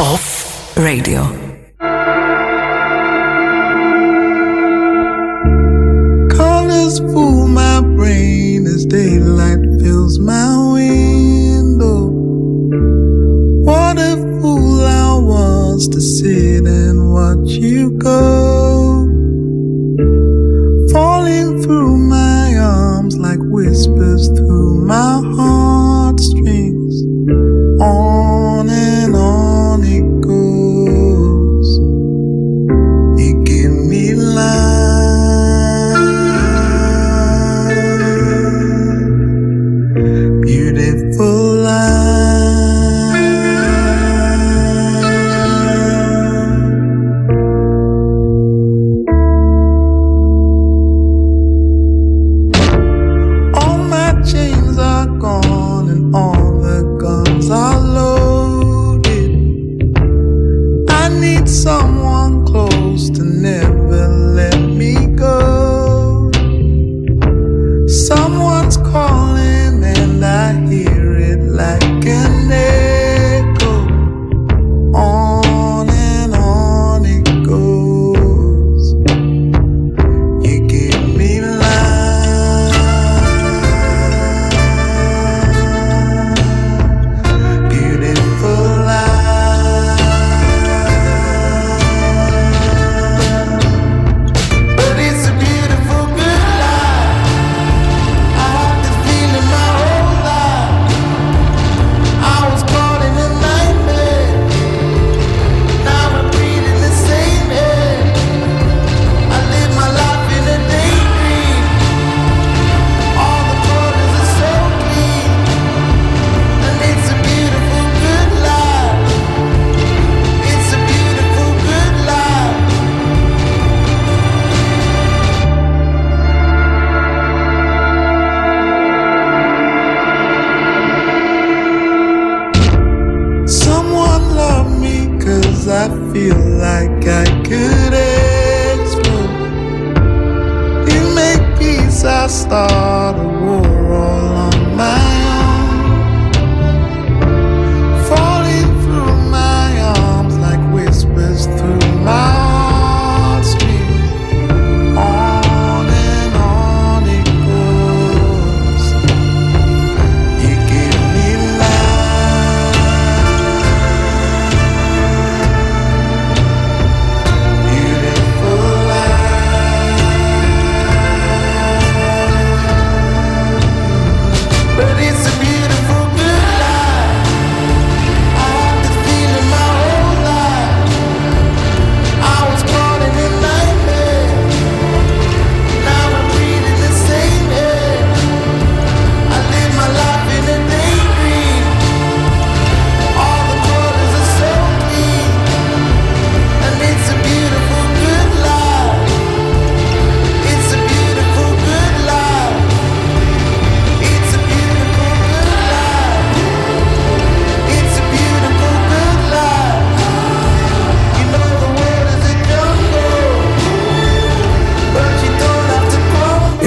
Off Radio. Colors fool my brain as daylight fills my window. What a fool I was to sit and watch you go.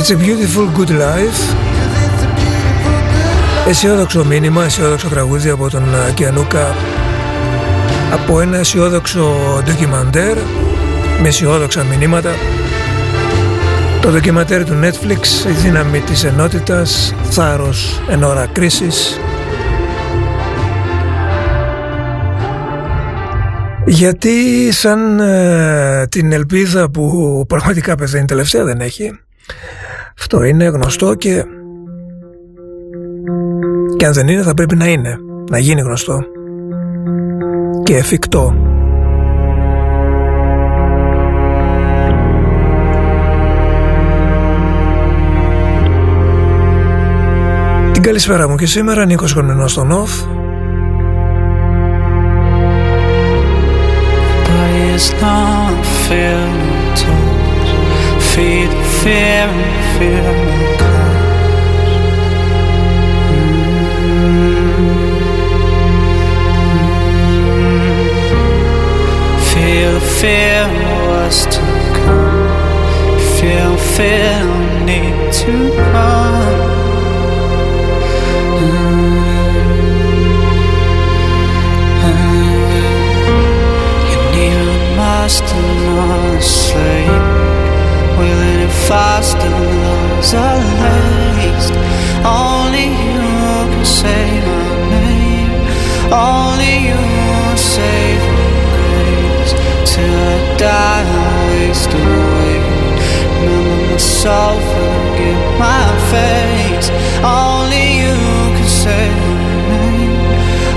It's a beautiful good life. Αισιόδοξο μήνυμα, αισιόδοξο τραγούδι από τον Κιανούκα. Από ένα αισιόδοξο ντοκιμαντέρ με αισιόδοξα μηνύματα. Το ντοκιμαντέρ του Netflix η δύναμη της ενότητας θάρρος εν ώρα κρίσης. Γιατί σαν ε, την ελπίδα που πραγματικά πεθαίνει τελευταία δεν έχει αυτό είναι γνωστό και και αν δεν είναι θα πρέπει να είναι, να γίνει γνωστό και εφικτό. Την καλησπέρα μου και σήμερα Νίκος Κορμινός στον ΟΦ feed fear and fear. Fear was to come. Feel, feel, need to run. You need a master, not a slave faster, love's a lace. Only you can say my name. Only you save me grace. Till I die, I waste away. Remember myself, forget my face. Only you can say my name.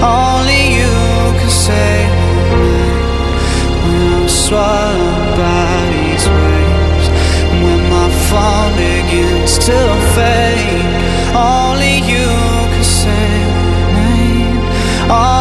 Only you can say my name. When I'm swallowed by these waves fall begins to fade. Only you can say my name. Only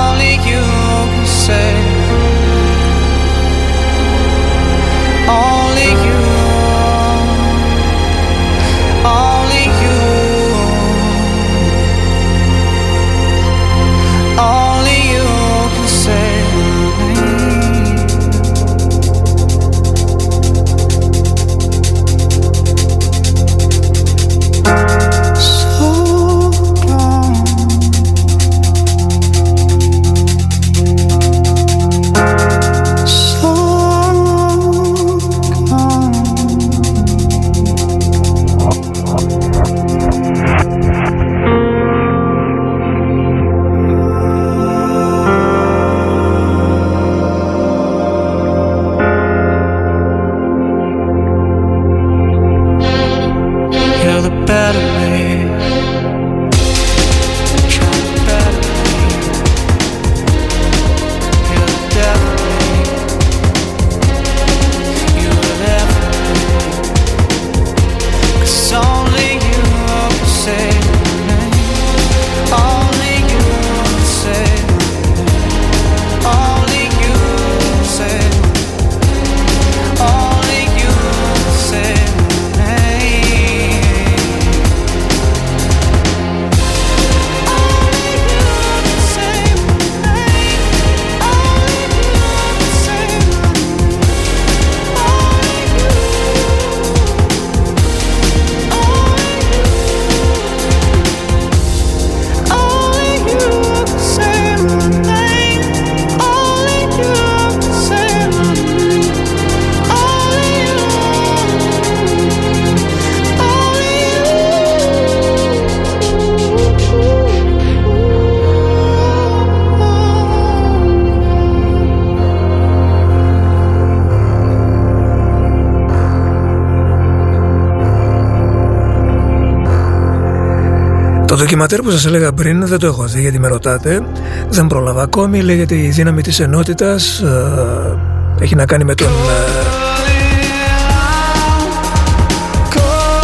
ντοκιματέρ που σας έλεγα πριν δεν το έχω δει γιατί με ρωτάτε. Δεν πρόλαβα ακόμη. Λέγεται η δύναμη της ενότητας. ε, Έχει να κάνει με τον... ε,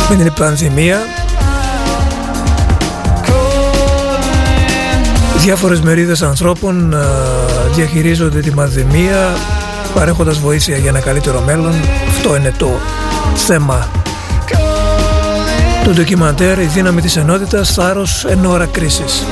Με την πανδημία. Διάφορες μερίδες ανθρώπων ε, διαχειρίζονται τη πανδημία παρέχοντας βοήθεια για ένα καλύτερο μέλλον. Αυτό είναι το θέμα το ντοκιμαντέρ «Η δύναμη της ενότητας, θάρρος εν ώρα κρίσης».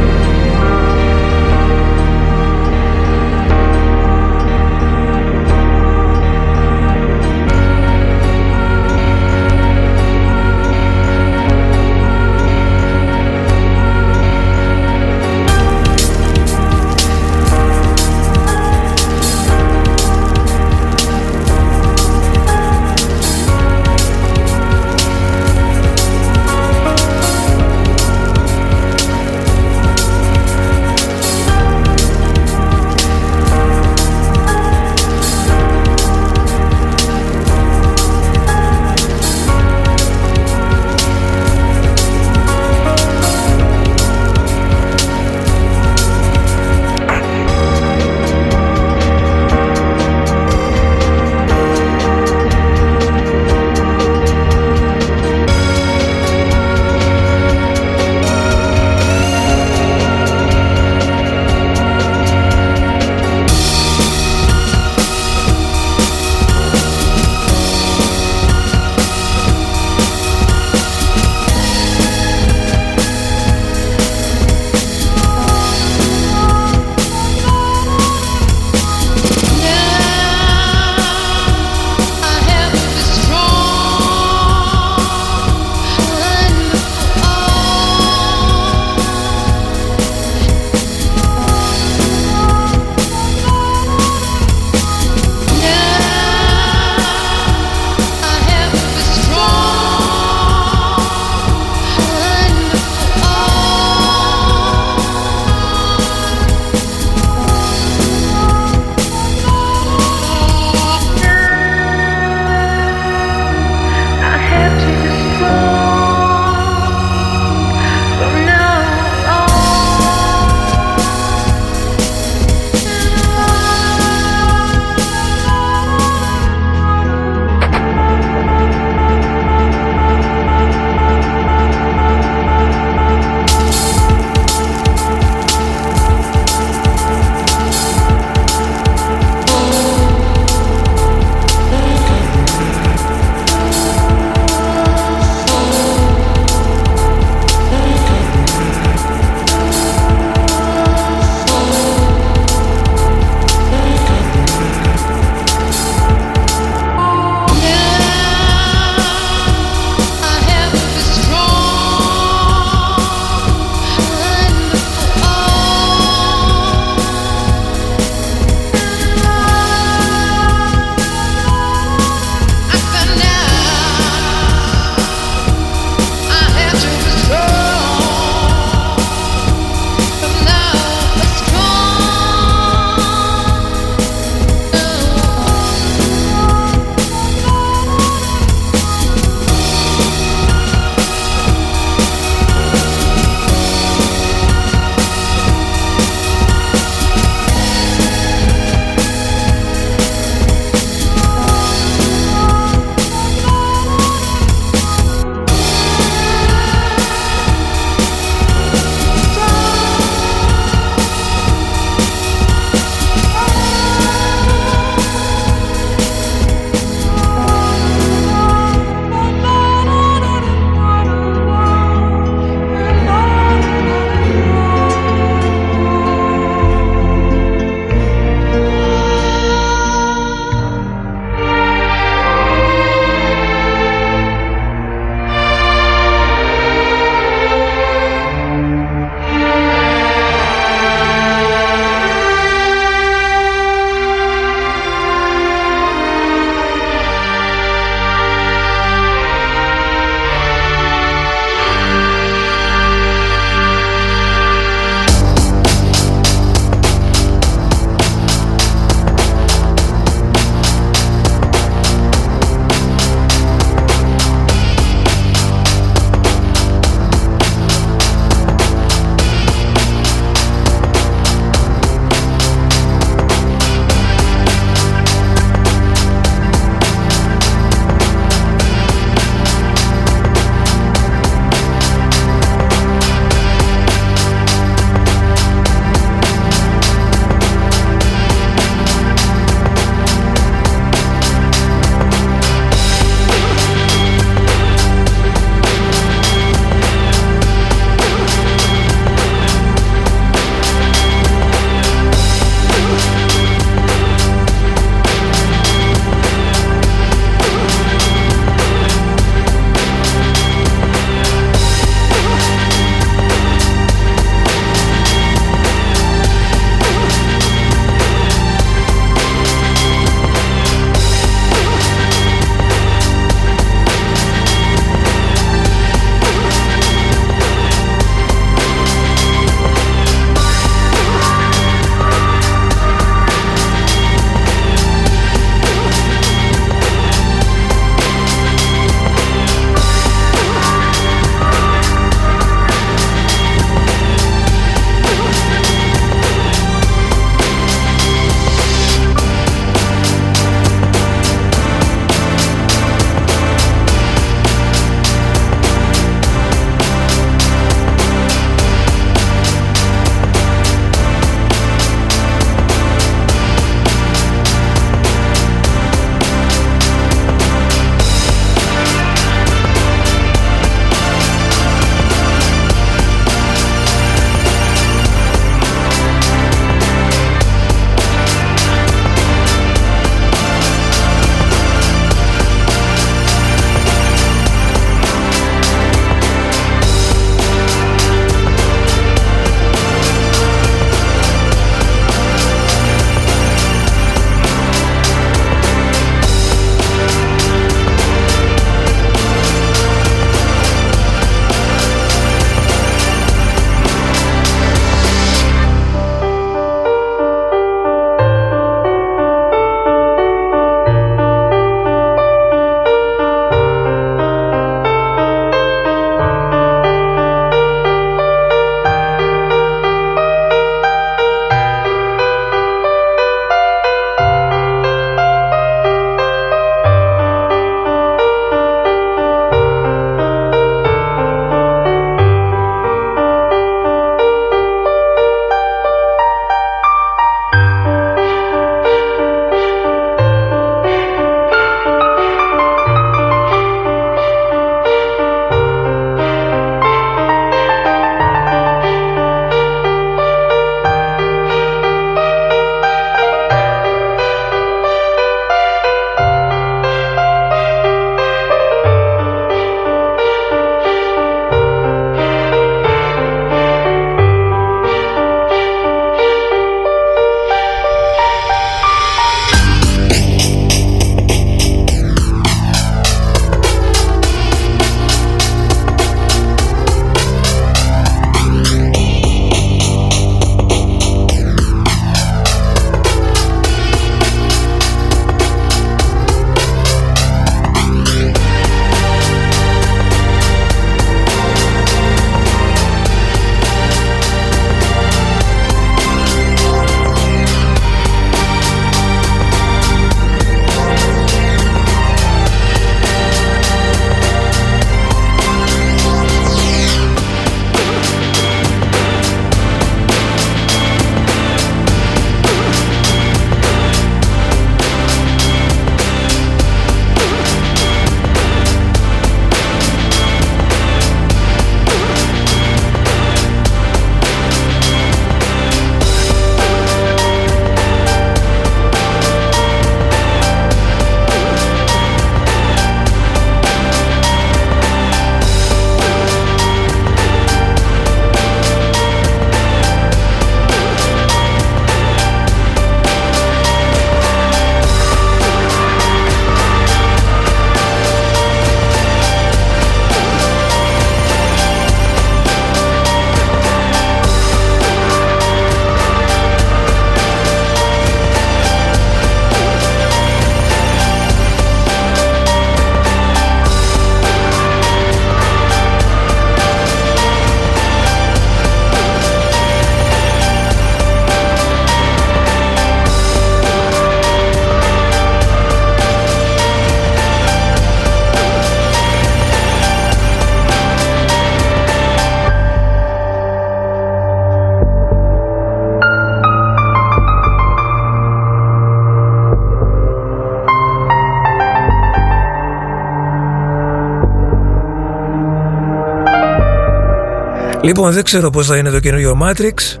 Λοιπόν, δεν ξέρω πώς θα είναι το καινούριο Matrix.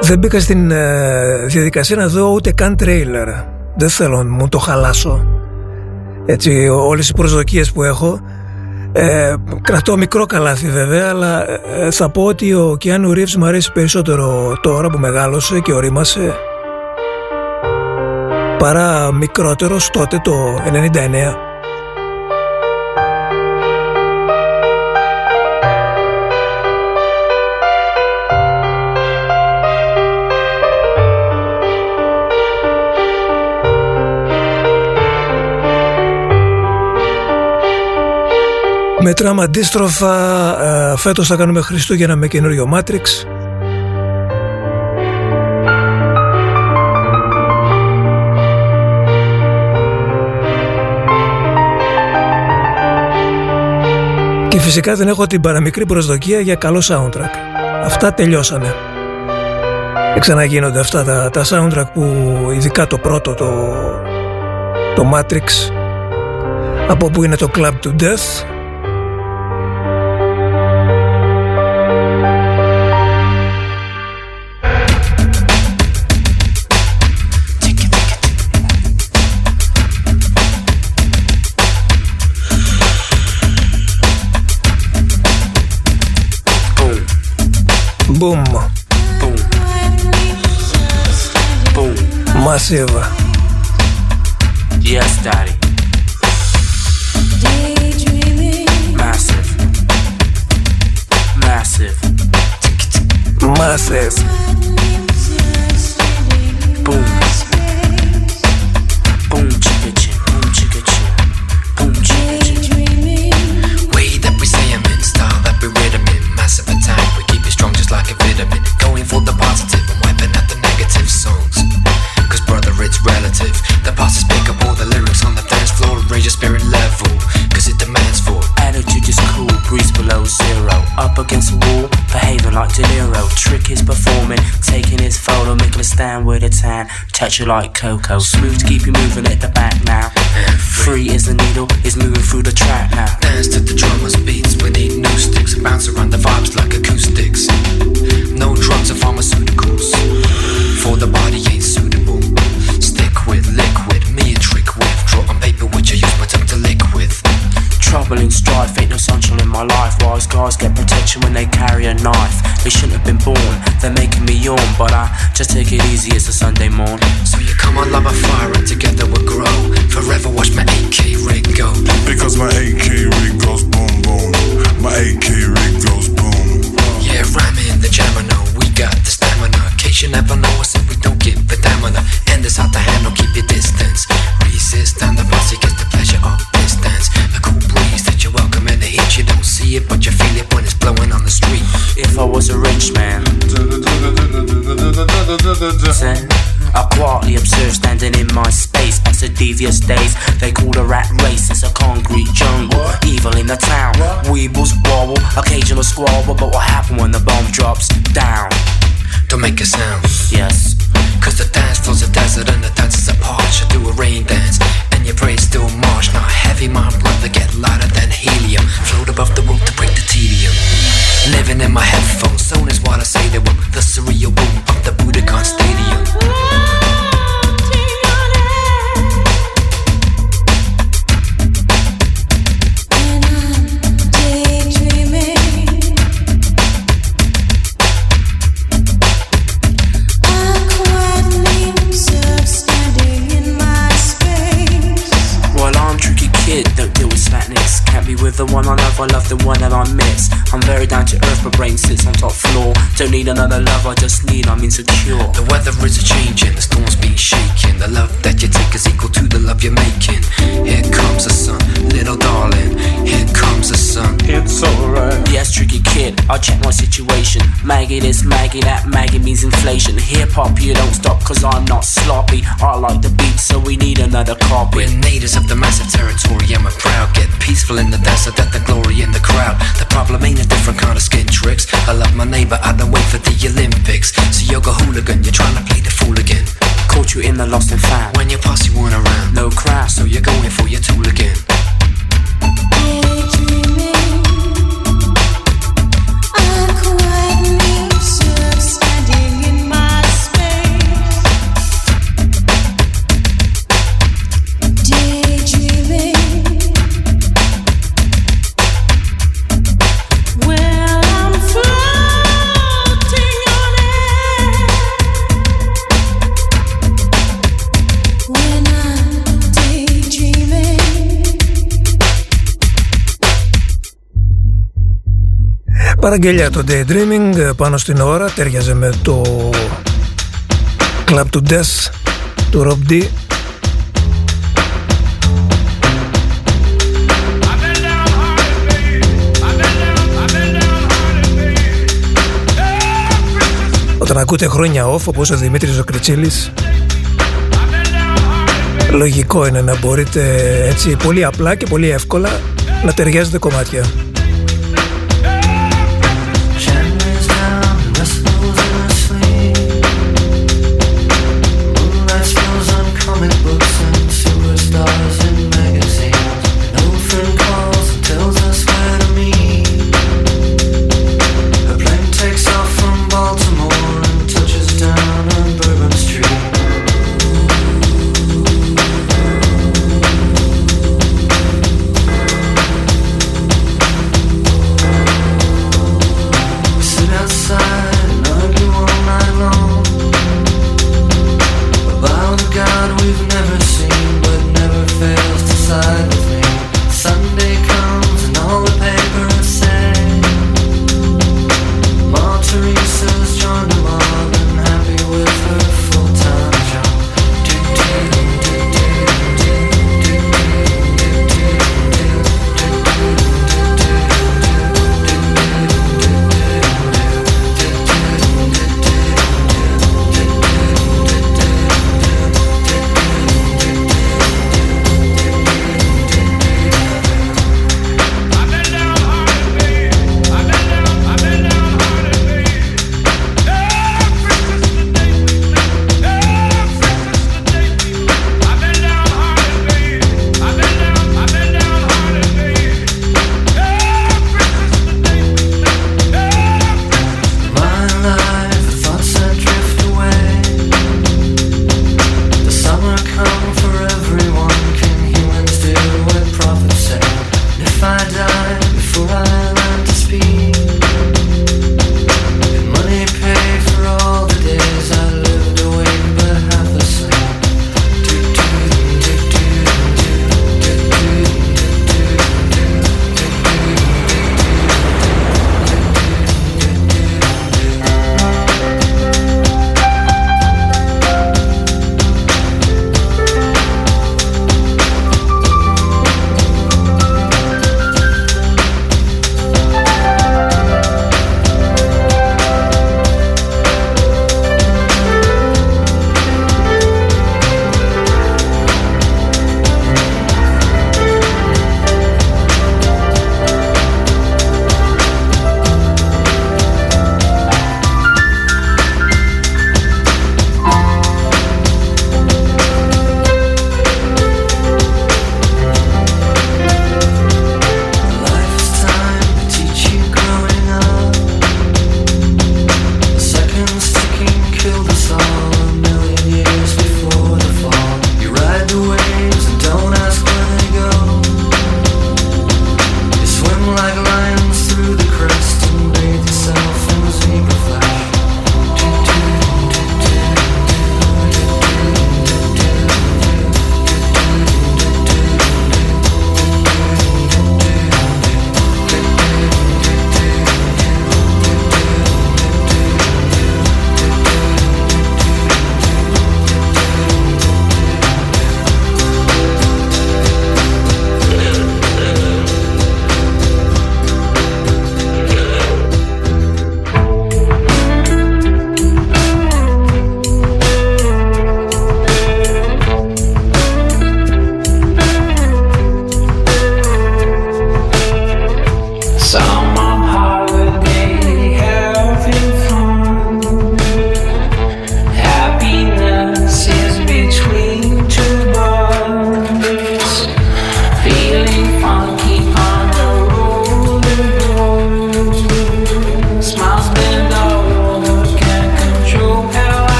Δεν μπήκα στην ε, διαδικασία να δω ούτε καν τρέιλερ. Δεν θέλω να μου το χαλάσω. Έτσι, όλες οι προσδοκίες που έχω ε, κρατώ μικρό καλάθι βέβαια αλλά ε, θα πω ότι ο Κιάνου Ρίβς μου αρέσει περισσότερο τώρα που μεγάλωσε και ορίμασε παρά μικρότερος τότε το 99 Μετράμε αντίστροφα, ε, φέτος θα κάνουμε Χριστούγεννα με καινούριο Matrix. Και φυσικά δεν έχω την παραμικρή προσδοκία για καλό soundtrack. Αυτά τελειώσανε. Δεν ξαναγίνονται αυτά τα, τα soundtrack που ειδικά το πρώτο, το, το Matrix, από που είναι το Club to Death, Boom. Boom. Boom. Massive. Yes, daddy. Massive. Massive. Massive. Touch you like Coco, smooth to keep you moving at the back now. Free as the needle, is moving through the track now. Dance to the drummer's beats, we need new sticks. Bounce around the vibes like acoustics. No drugs or pharmaceuticals. For the body ain't suitable. Stick with liquid, me a trick with. Draw on paper which I use my tongue to lick with. Trouble and strife, ain't no sunshine in my life. Wise guys get protection when they carry a knife. They shouldn't have been born, they're making me yawn. But I just take it easy, it's a Sunday morn. So you come on, love a fire and together we'll grow. Forever watch my AK rig go. Because my AK rig goes boom boom. My AK rig goes boom. Yeah, rhyming the jammer, we got the stamina. In case you never know like a sound. Παραγγελιά το Daydreaming πάνω στην ώρα τέριαζε με το Club to Death του Rob D Όταν ακούτε χρόνια off όπως ο Δημήτρης ο Κριτσίλης Λογικό είναι να μπορείτε έτσι πολύ απλά και πολύ εύκολα να ταιριάζετε κομμάτια.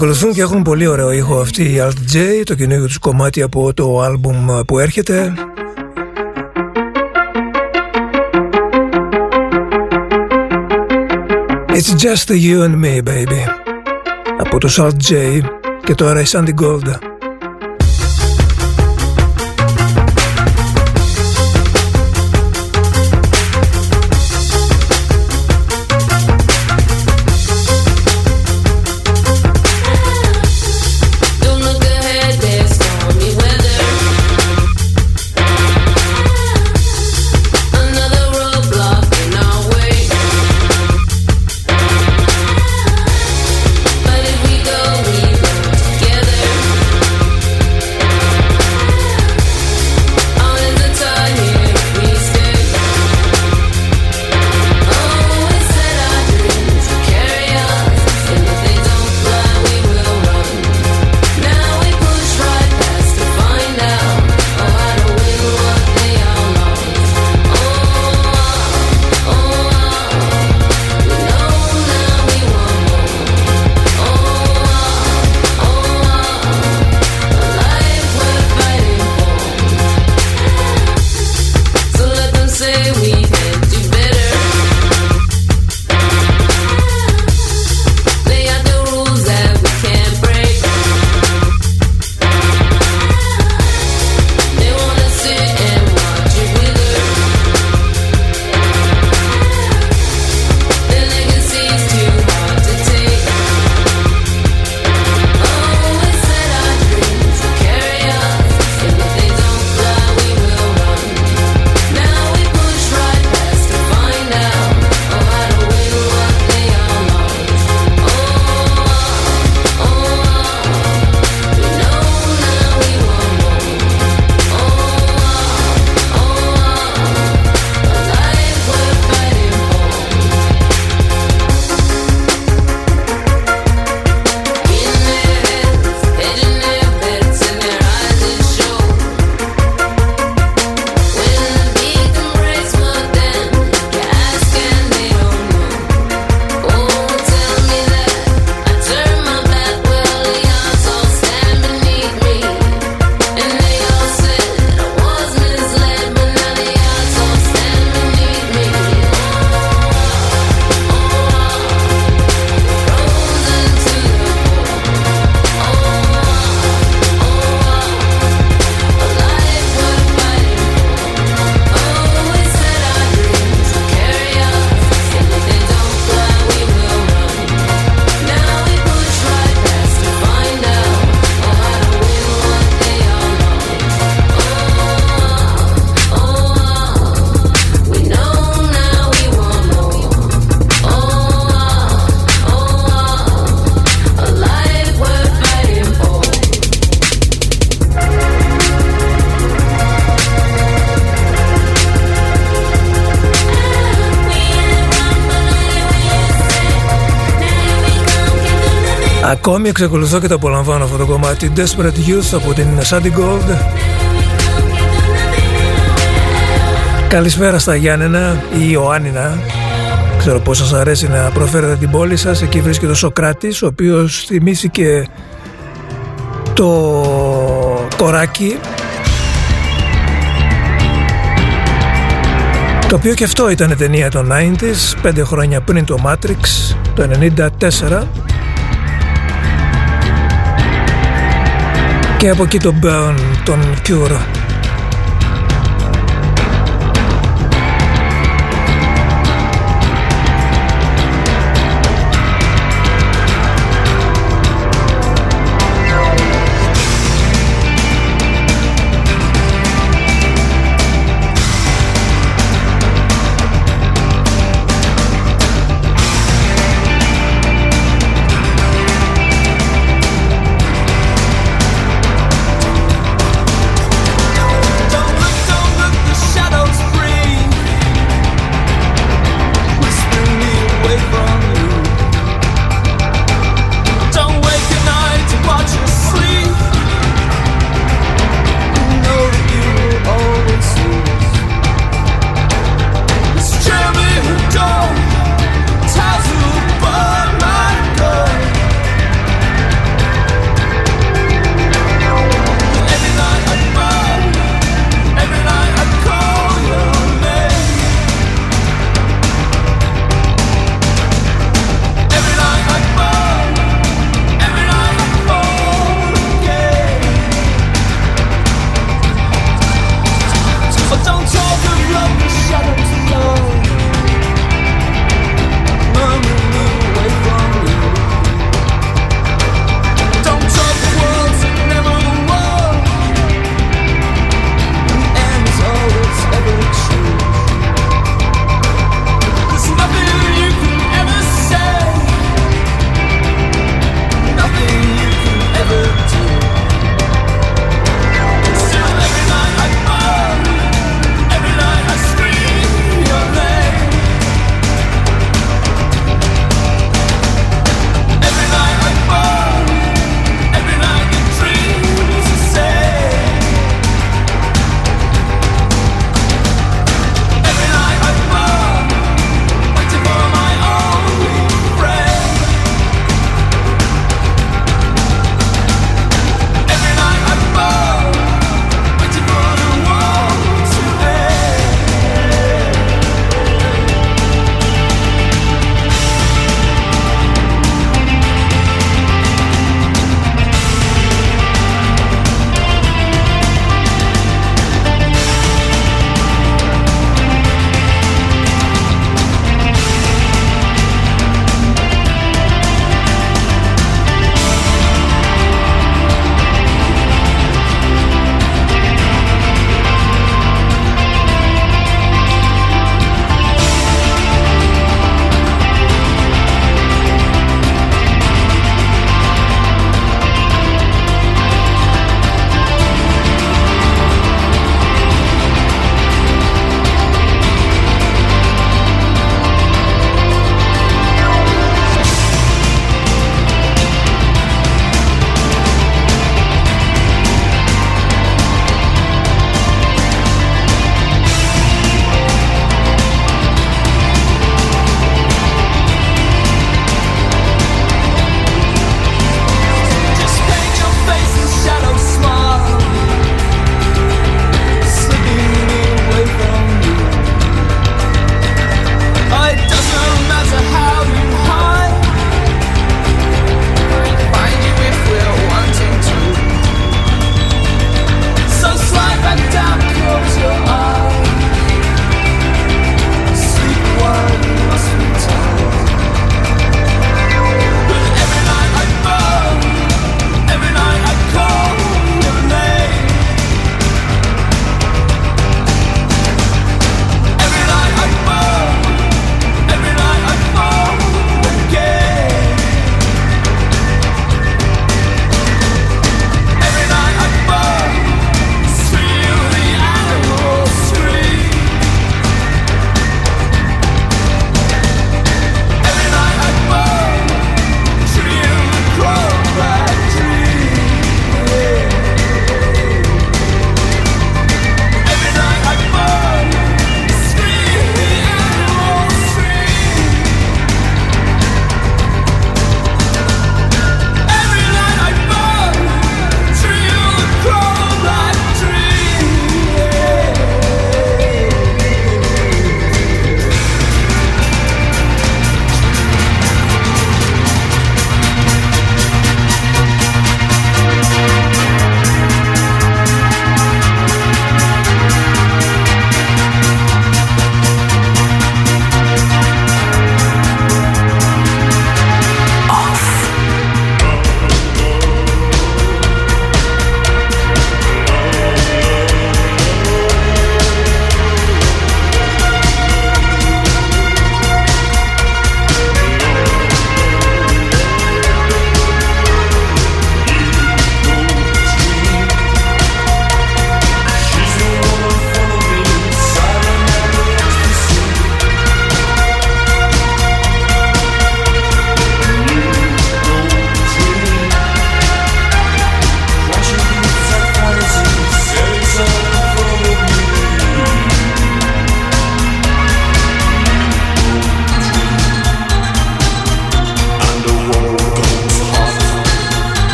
Εξακολουθούν και έχουν πολύ ωραίο ήχο αυτοί οι Alt J, το καινούργιο τους κομμάτι από το άλμπουμ που έρχεται. It's just you and me, baby. Από τους Alt J και τώρα η Sandy Gold. Εξακολουθώ και το απολαμβάνω αυτό το κομμάτι. Desperate Youth από την Sandy Gold. Καλησπέρα στα Γιάννενα ή Ιωάννινα. Ξέρω πως σας αρέσει να προφέρετε την πόλη σας. Εκεί βρίσκεται ο Σοκράτης Ο οποίος θυμήθηκε το κοράκι Το οποίο και αυτό ήταν ταινία των 90s Πέντε χρόνια πριν το Matrix Το 94 και από εκεί το Burn τον Cure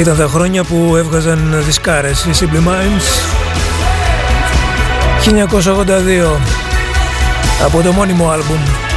Ήταν τα χρόνια που έβγαζαν δισκάρες οι Simply Minds. 1982 από το μόνιμο άλμπουμ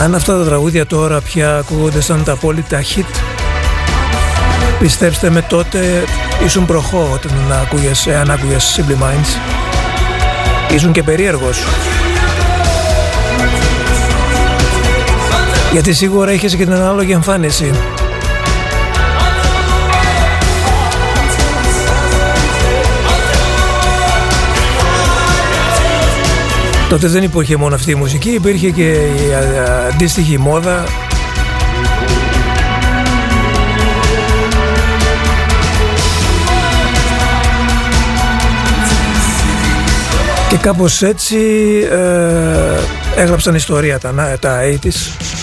Αν αυτά τα τραγούδια τώρα πια ακούγονται σαν τα απόλυτα hit Πιστέψτε με τότε ήσουν προχώ όταν ακούγες, εάν ακούγες Simply Minds. Ήσουν και περίεργος. Γιατί σίγουρα είχες και την ανάλογη εμφάνιση Τότε δεν υπήρχε μόνο αυτή η μουσική, υπήρχε και η αντίστοιχη μόδα. Και κάπως έτσι ε, έγραψαν ιστορία τα, τα 80's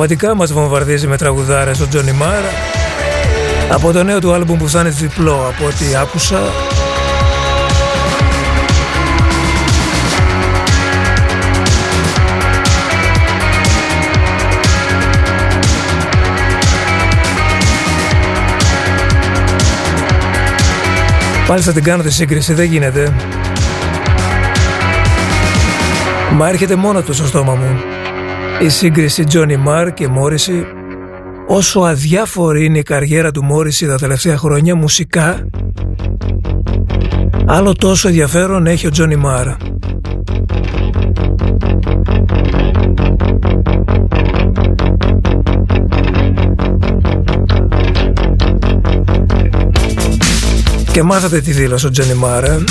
Πραγματικά μας βομβαρδίζει με τραγουδάρες ο Τζόνι από το νέο του άλμπουμ που θα είναι διπλό από ό,τι άκουσα Πάλι θα την κάνω τη σύγκριση, δεν γίνεται. Μα έρχεται μόνος του στο στόμα μου. Η σύγκριση Τζόνι Μάρ και Μόρισι Όσο αδιάφορη είναι η καριέρα του Μόρισι τα τελευταία χρόνια μουσικά άλλο τόσο ενδιαφέρον έχει ο Τζόνι Μάρ. Και μάθατε τι δήλωσε ο Τζόνι Μάρα. Ε.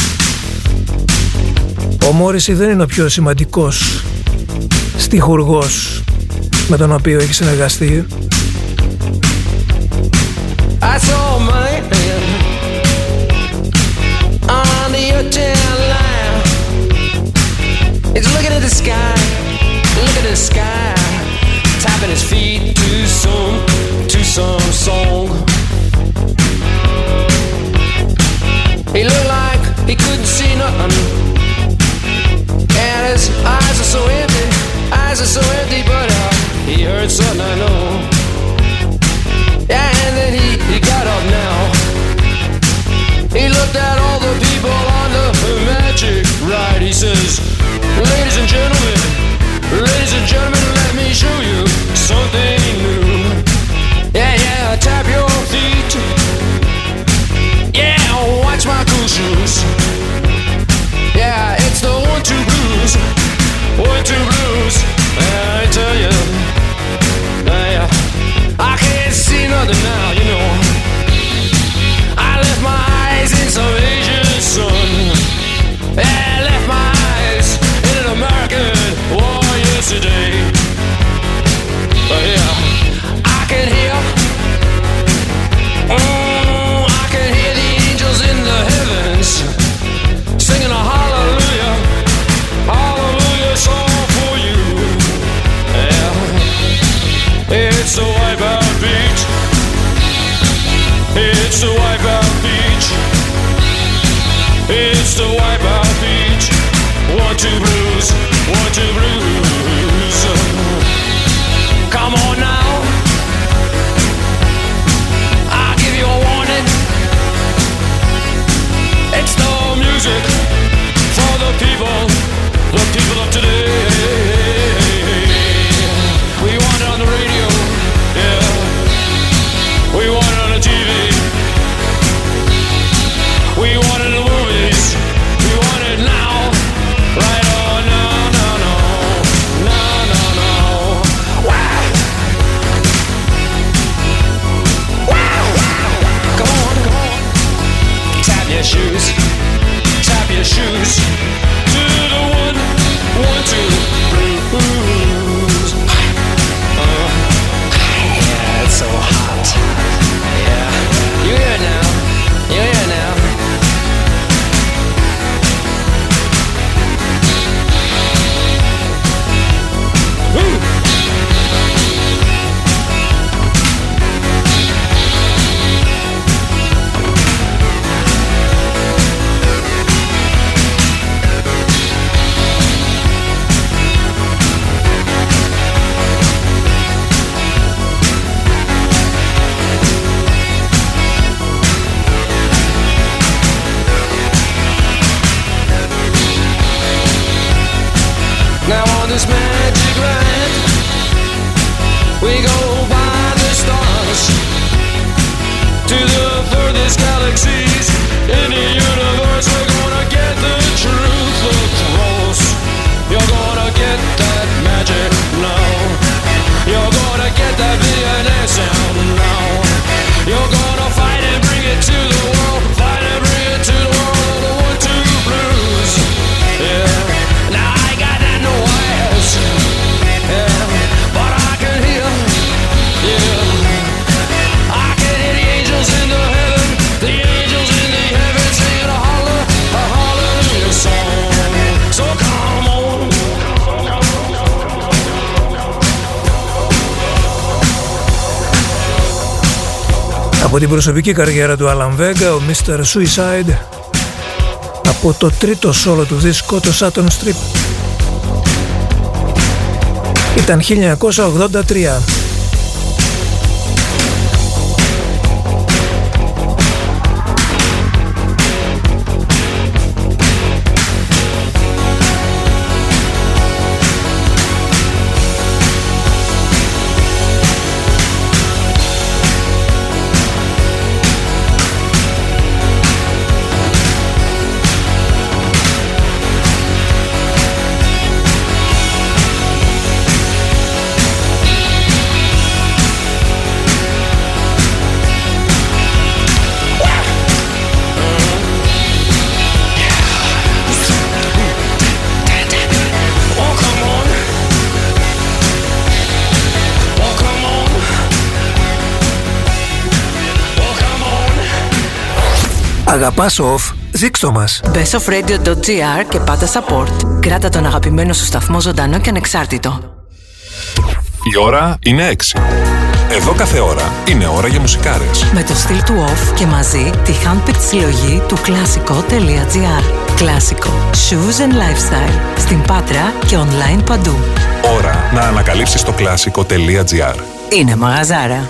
Ο Μόρισι δεν είναι ο πιο σημαντικός στιχουργός με τον οποίο έχει συνεργαστεί. Την προσωπική καριέρα του Alan Vega, ο Mr. Suicide από το τρίτο σόλο του δίσκο, το Saturn Strip. Ήταν 1983. Αγαπάς off, ζήξτο μας. bestofradio.gr και πάτα support. Κράτα τον αγαπημένο σου σταθμό ζωντανό και ανεξάρτητο. Η ώρα είναι 6. Εδώ κάθε ώρα είναι ώρα για μουσικάρες. Με το στυλ του off και μαζί τη handpicked συλλογή του κλασικό.gr. Κλασικό. Shoes and lifestyle. Στην Πάτρα και online παντού. Ώρα να ανακαλύψεις το κλασικό.gr. Είναι μαγαζάρα.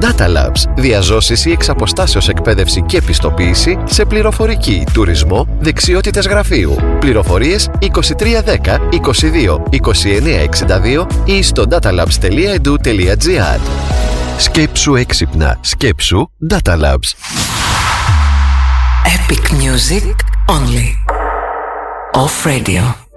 Data Labs. Διαζώσεις ή εξαποστάσεως εκπαίδευση και επιστοποίηση σε πληροφορική, τουρισμό, δεξιότητες γραφείου. Πληροφορίες 2310 22 2962 ή στο datalabs.edu.gr Σκέψου έξυπνα. Σκέψου Data Labs. Epic music only. Off radio.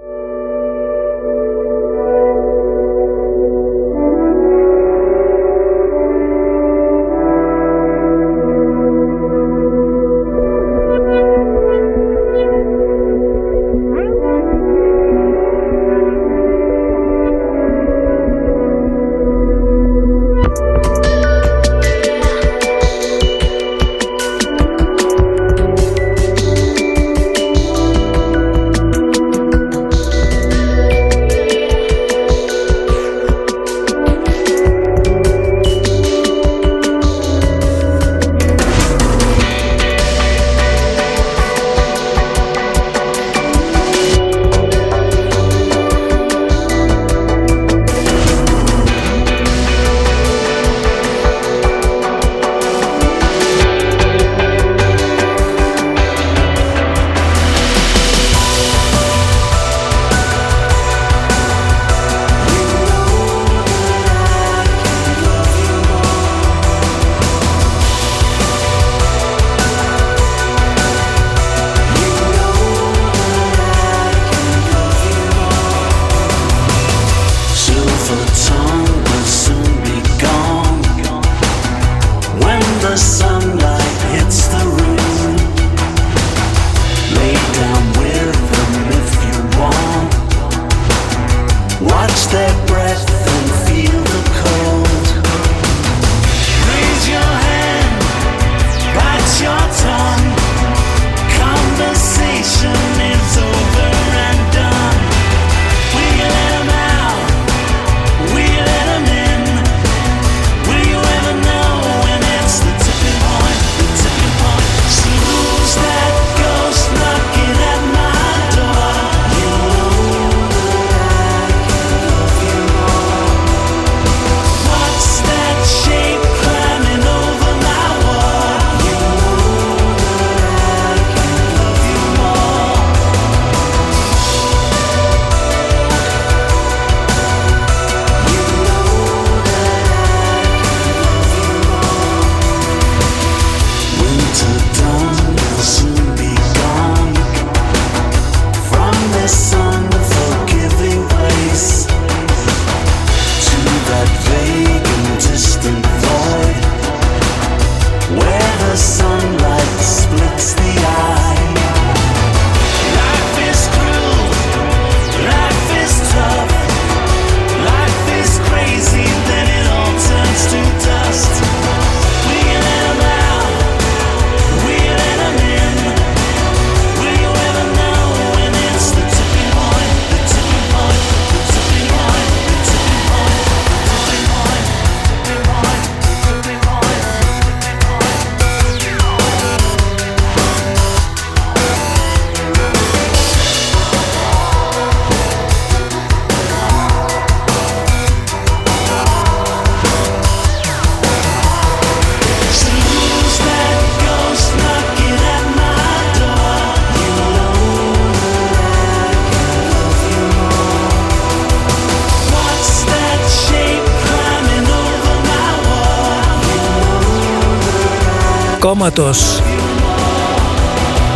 Κόμματος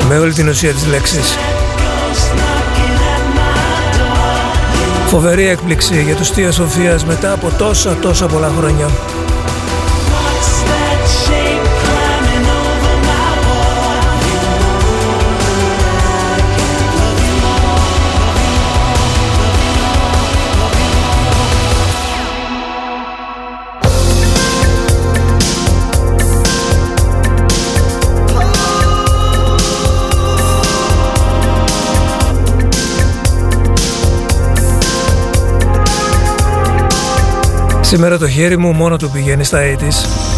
με όλη την ουσία της λέξης. Φοβερή έκπληξη για τους Θεία Σοφίας μετά από τόσα τόσα πολλά χρόνια. Σήμερα το χέρι μου μόνο του πηγαίνει στα 80's.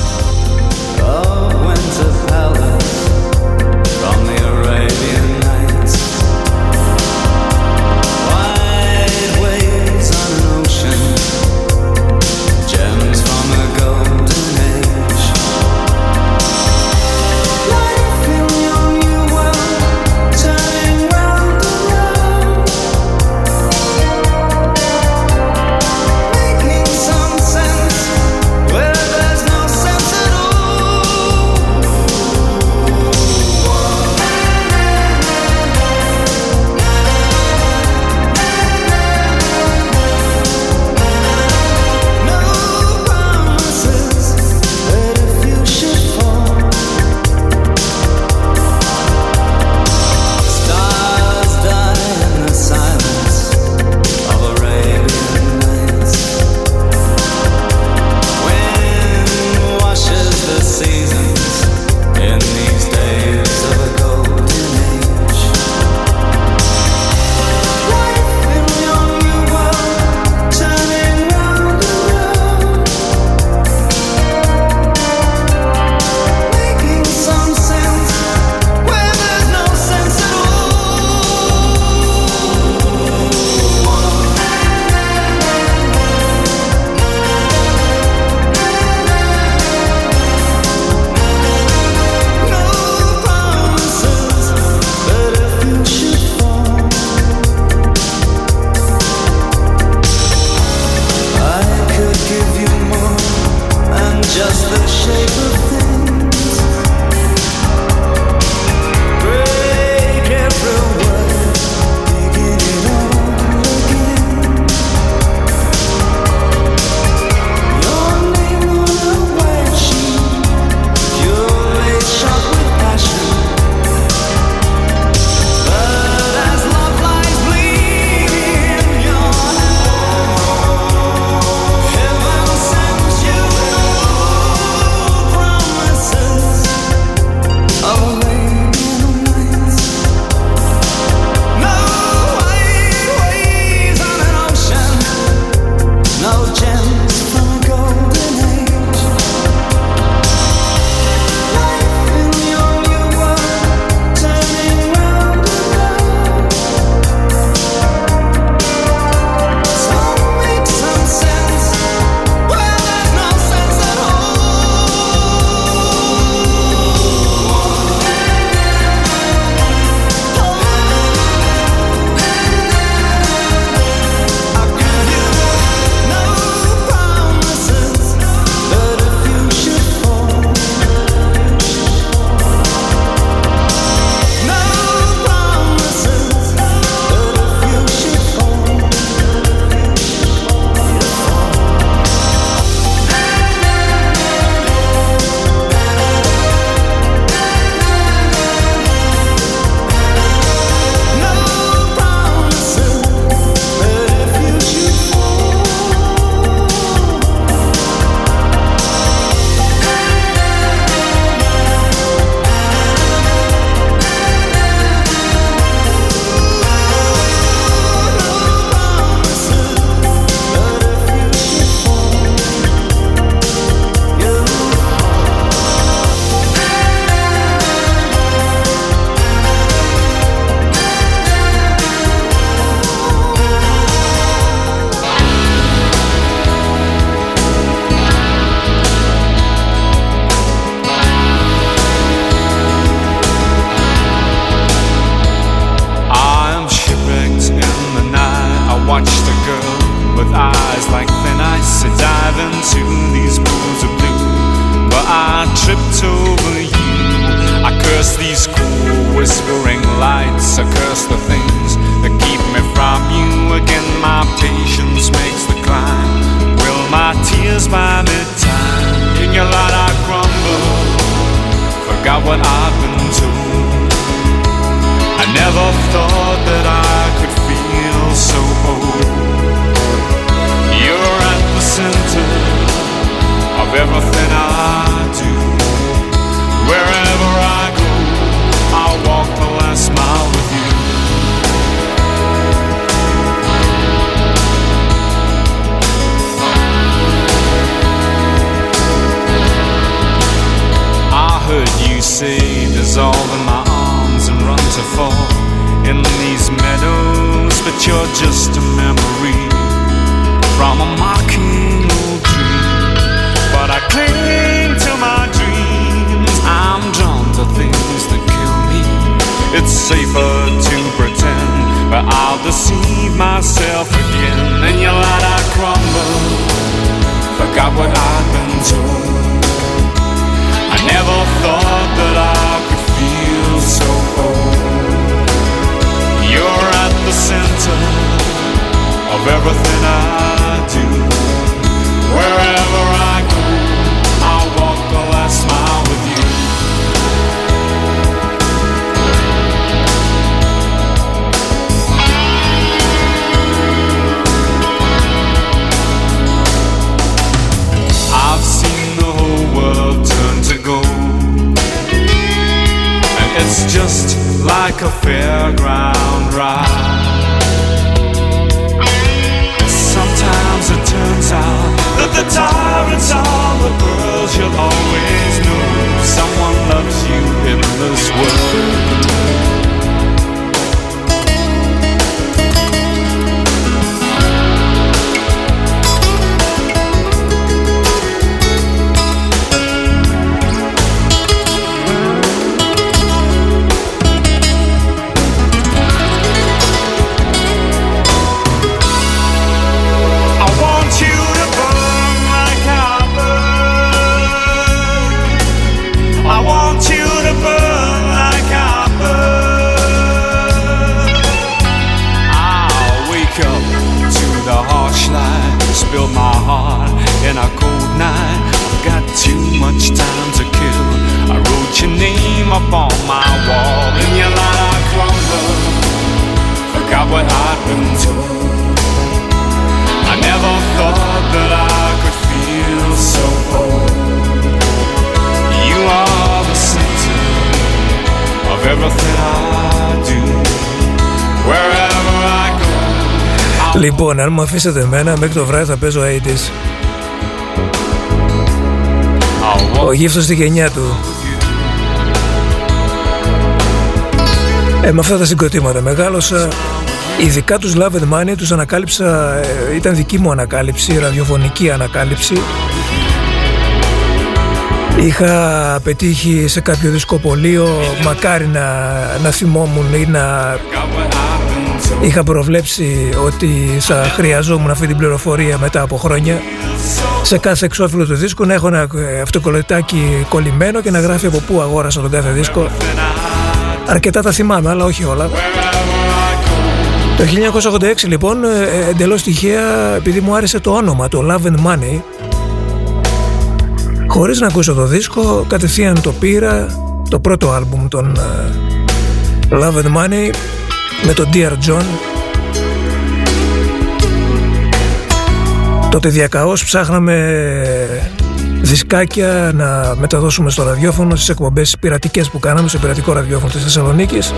Λοιπόν, αν μου αφήσετε εμένα, μέχρι το βράδυ θα παίζω 80's. I'll walk Ο γύφτος στη γενιά του. Ε, με αυτά τα συγκροτήματα μεγάλωσα. Ειδικά τους Love and Money τους ανακάλυψα, ε, ήταν δική μου ανακάλυψη, ραδιοφωνική ανακάλυψη. Είχα πετύχει σε κάποιο δισκοπολείο, μακάρι να, να θυμόμουν ή να είχα προβλέψει ότι θα χρειαζόμουν αυτή την πληροφορία μετά από χρόνια. Σε κάθε εξώφυλλο του δίσκου να έχω ένα ε, αυτοκολλητάκι κολλημένο και να γράφει από πού αγόρασα τον κάθε δίσκο. Αρκετά τα θυμάμαι, αλλά όχι όλα. Το 1986 λοιπόν, ε, εντελώς τυχαία, επειδή μου άρεσε το όνομα, το Love and Money, χωρίς να ακούσω το δίσκο, κατευθείαν το πήρα, το πρώτο άλμπουμ των ε, Love and Money, με τον Dear John. Τότε διακαώς ψάχναμε δισκάκια να μεταδώσουμε στο ραδιόφωνο στις εκπομπές πειρατικές που κάναμε στο πειρατικό ραδιόφωνο της Θεσσαλονίκης.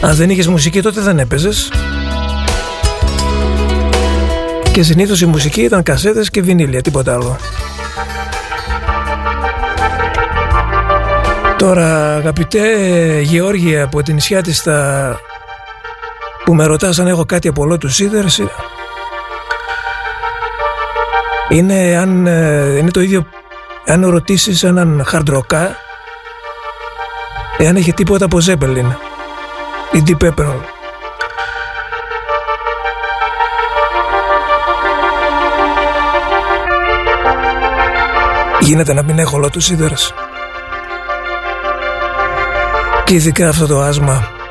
Αν δεν είχες μουσική τότε δεν έπαιζες. Και συνήθως η μουσική ήταν κασέτες και βινίλια, τίποτα άλλο. Τώρα αγαπητέ Γεώργια από την νησιά της τα... που με ρωτάς αν έχω κάτι από όλο του Σίδερς είναι, αν, ε, είναι το ίδιο αν ρωτήσεις έναν χαρντροκά εάν έχει τίποτα από Ζέμπελιν ή Deep Pepper. Γίνεται να μην έχω όλο του Σίδερς. Και ειδικά αυτό το άσμα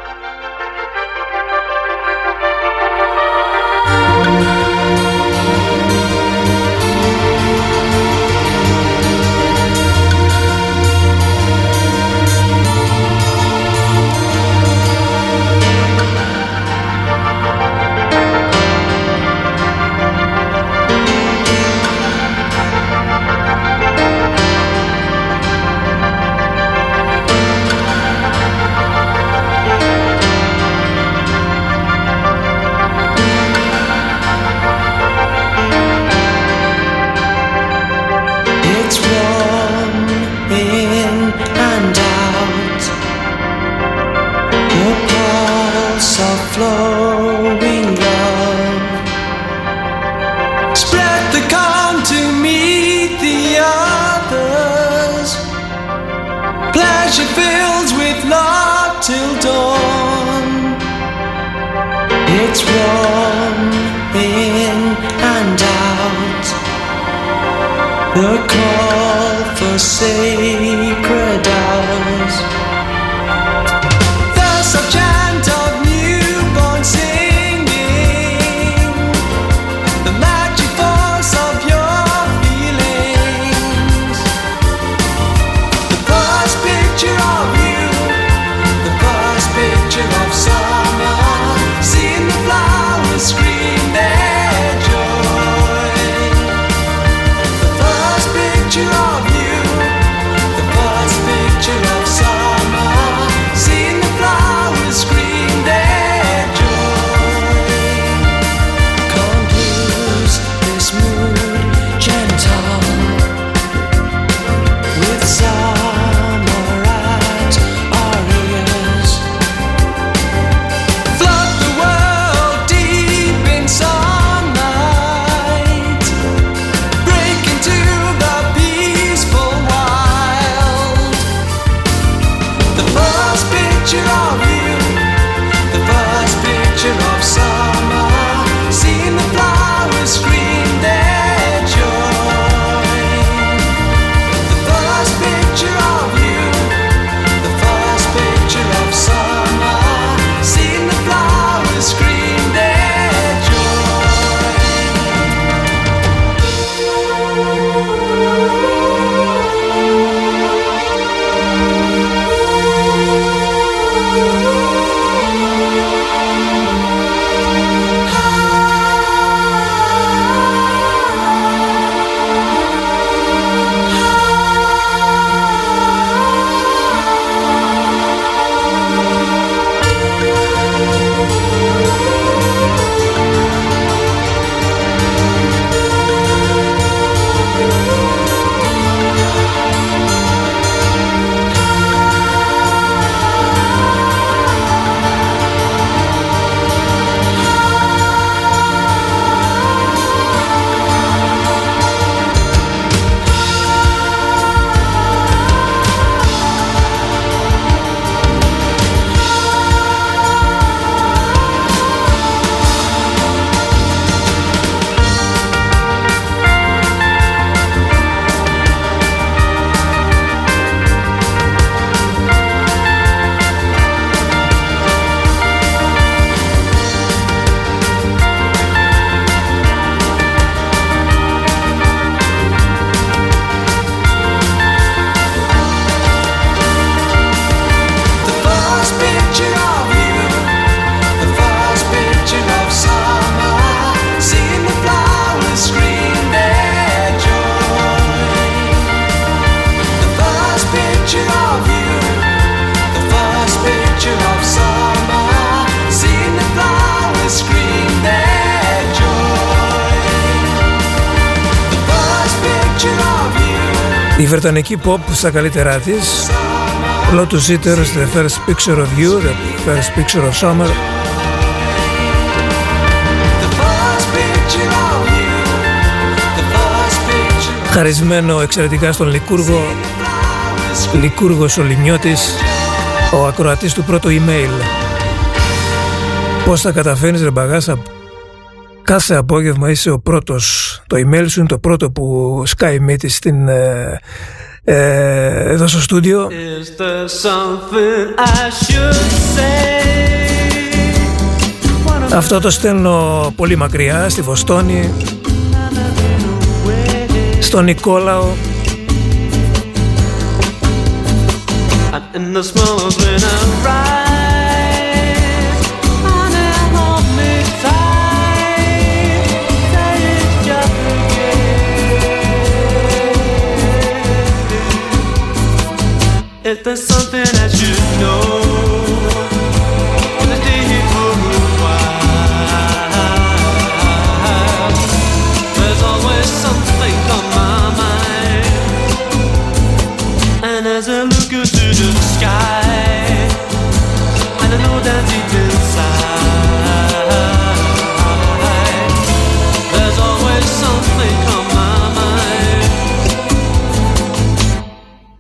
It's warm in and out. The call for sacred hours. βρετανική pop στα καλύτερά της. Lotus Eaters, The First Picture of You, The First Picture of Summer. Χαρισμένο εξαιρετικά στον Λικούργο Λικούργος ο Λιμιώτης Ο ακροατής του πρώτου email. Πώς θα καταφέρνεις ρε μπαγάσα Κάθε απόγευμα είσαι ο πρώτος, το email σου είναι το πρώτο που Skype μύτη στην, ε, ε, εδώ στο στούντιο. Αυτό το στέλνω πολύ μακριά, στη Βοστόνη, στο Νικόλαο. And the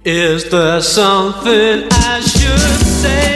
Is there something I should say?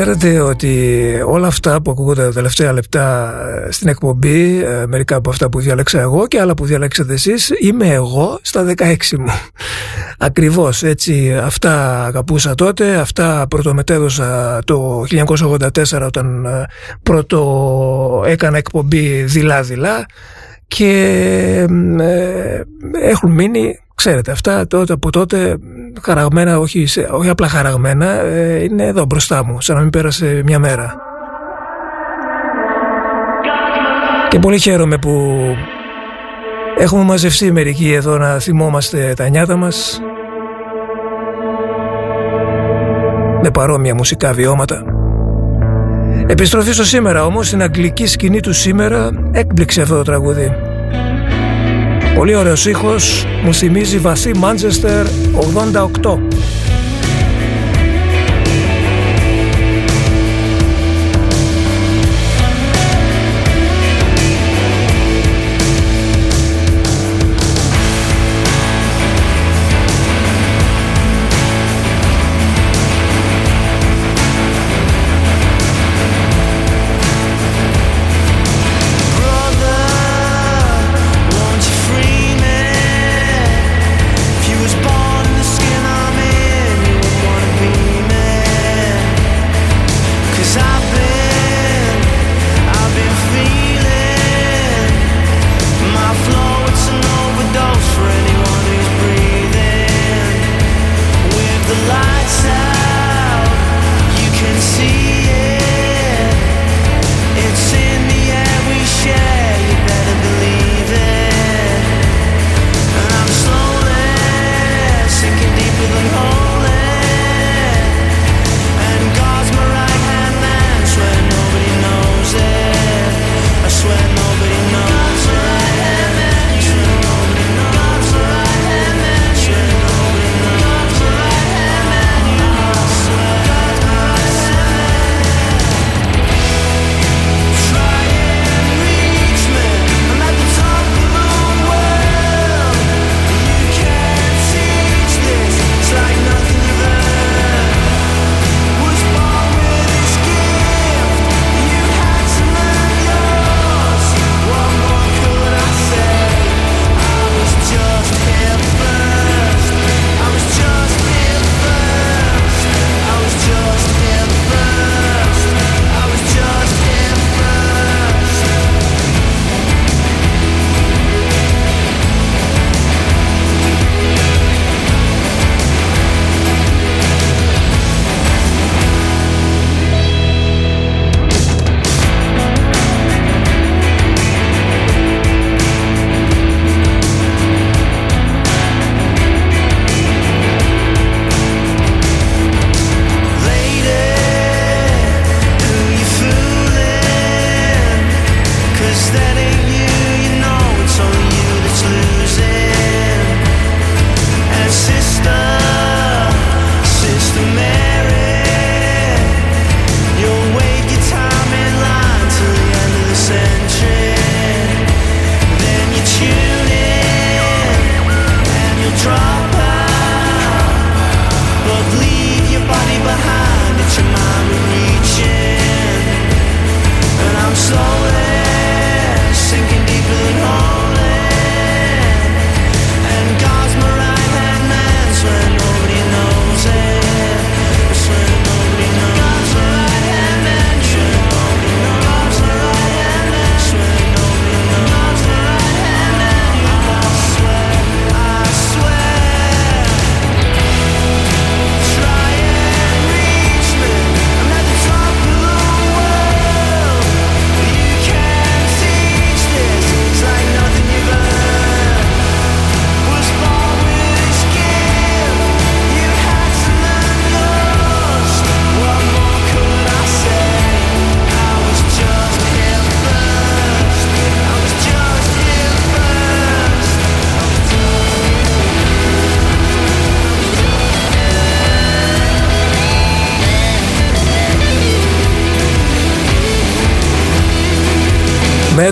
Ξέρετε ότι όλα αυτά που ακούγονται τα τελευταία λεπτά ε, στην εκπομπή, ε, μερικά από αυτά που διάλεξα εγώ και άλλα που διαλέξατε εσείς, είμαι εγώ στα 16 μου. Ακριβώς έτσι αυτά αγαπούσα τότε, αυτά πρωτομετέδωσα το 1984 όταν ε, πρώτο έκανα εκπομπή δειλά-δειλά και ε, έχουν μείνει, ξέρετε αυτά τότε από τότε χαραγμένα, όχι, σε- όχι απλά χαραγμένα, ε, είναι εδώ μπροστά μου, σαν να μην πέρασε μια μέρα. Και πολύ χαίρομαι που έχουμε μαζευτεί μερικοί εδώ να θυμόμαστε τα νιάτα μας με παρόμοια μουσικά βιώματα. Επιστροφή στο σήμερα όμως, στην αγγλική σκηνή του σήμερα έκπληξε αυτό το τραγούδι. Πολύ ωραίος ήχος, μου θυμίζει βαθύ Μάντζεστερ 88.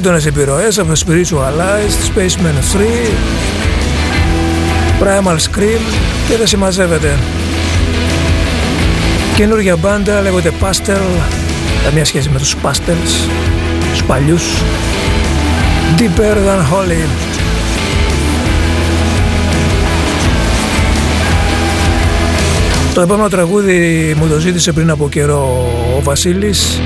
Έντονες επιρροές από το Spiritualized, Spaceman 3, Primal Scream και δεν συμμαζεύεται. Καινούργια μπάντα λέγονται Pastel, καμία σχέση με τους Pastels, τους παλιούς. Deeper Than Holy. Το επόμενο τραγούδι μου το ζήτησε πριν από καιρό ο Βασίλης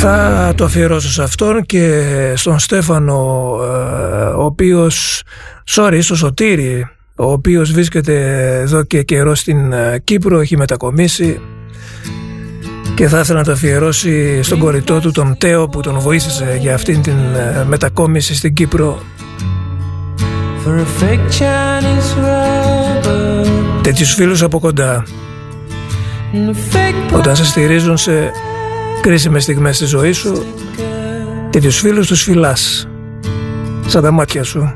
θα το αφιερώσω σε αυτόν και στον Στέφανο ε, ο οποίος, sorry, στο Σωτήρι ο οποίος βρίσκεται εδώ και καιρό στην ε, Κύπρο, έχει μετακομίσει και θα ήθελα να το αφιερώσει στον κοριτό του τον Τέο που τον βοήθησε για αυτήν την ε, μετακόμιση στην Κύπρο. Τέτοιους φίλους από κοντά. Όταν σε στηρίζουν σε κρίσιμες στιγμές στη ζωής σου και τους φίλους τους φιλάς, σαν τα μάτια σου.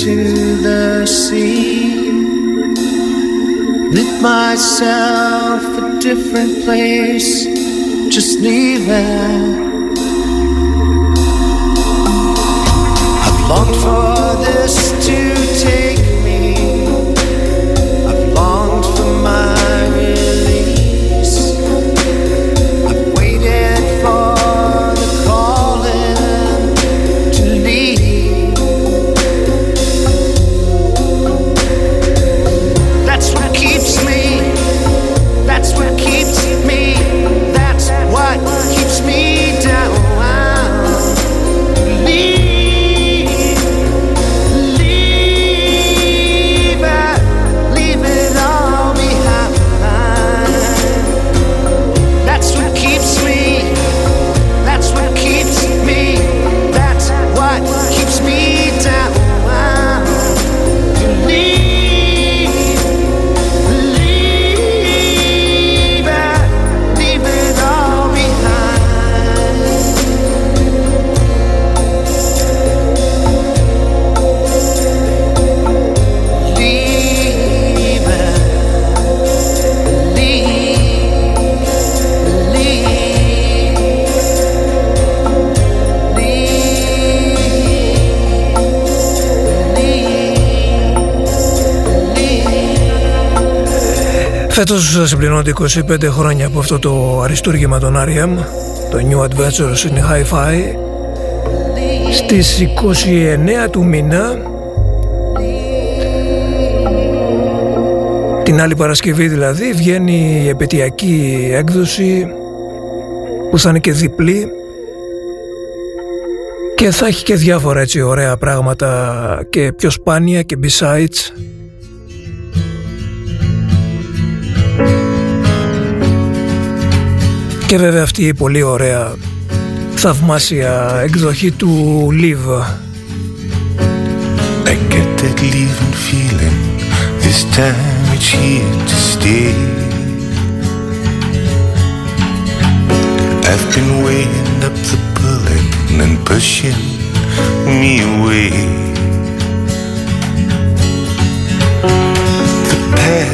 To the sea. Knit myself a different place, just leaving. I've longed for this to take. Φέτος συμπληρώνονται 25 χρόνια από αυτό το αριστούργημα των R.E.M. το New Adventures in Hi-Fi στις 29 του μήνα την άλλη Παρασκευή δηλαδή βγαίνει η επαιτειακή έκδοση που θα είναι και διπλή και θα έχει και διάφορα έτσι ωραία πράγματα και πιο σπάνια και besides και βέβαια αυτή η πολύ ωραία θαυμάσια εκδοχή του Live I get that leaving feeling This time it's here to stay I've been weighing up the pulling and pushing me away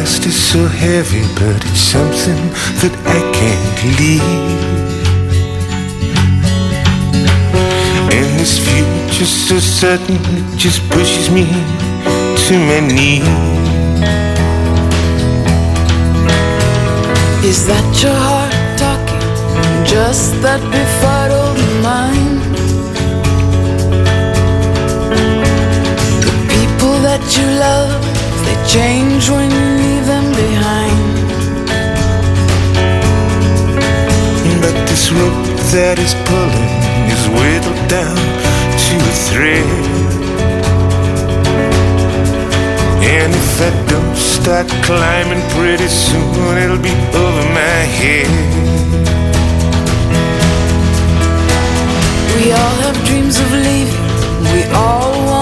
past is so heavy but it's something that I can't leave And this future's so sudden it just pushes me to my knees Is that your heart talking? Just that befuddled mind? The people that you love, they change when you behind. But this rope that is pulling is whittled down to a thread And if I don't start climbing pretty soon It'll be over my head We all have dreams of leaving. We all wanna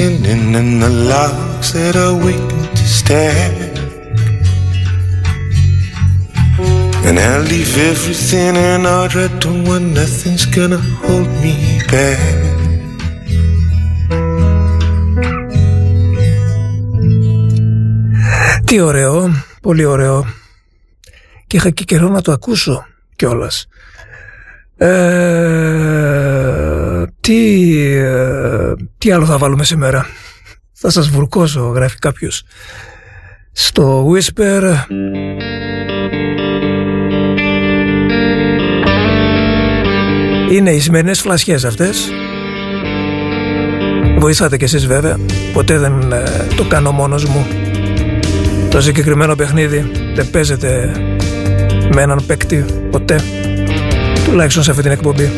need attending And the logs that are waiting to stand And I'll leave everything in order I don't want nothing's gonna hold me back Τι ωραίο, πολύ ωραίο. Και είχα και καιρό να το ακούσω κιόλας. Ε, τι, ε, τι άλλο θα βάλουμε σήμερα. Θα σας βουρκώσω, γράφει κάποιος. Στο Whisper... Είναι οι σημερινές φλασιές αυτές. Βοηθάτε κι εσείς βέβαια. Ποτέ δεν ε, το κάνω μόνος μου. Το συγκεκριμένο παιχνίδι δεν παίζεται με έναν παίκτη ποτέ. Τουλάχιστον σε αυτή την εκπομπή.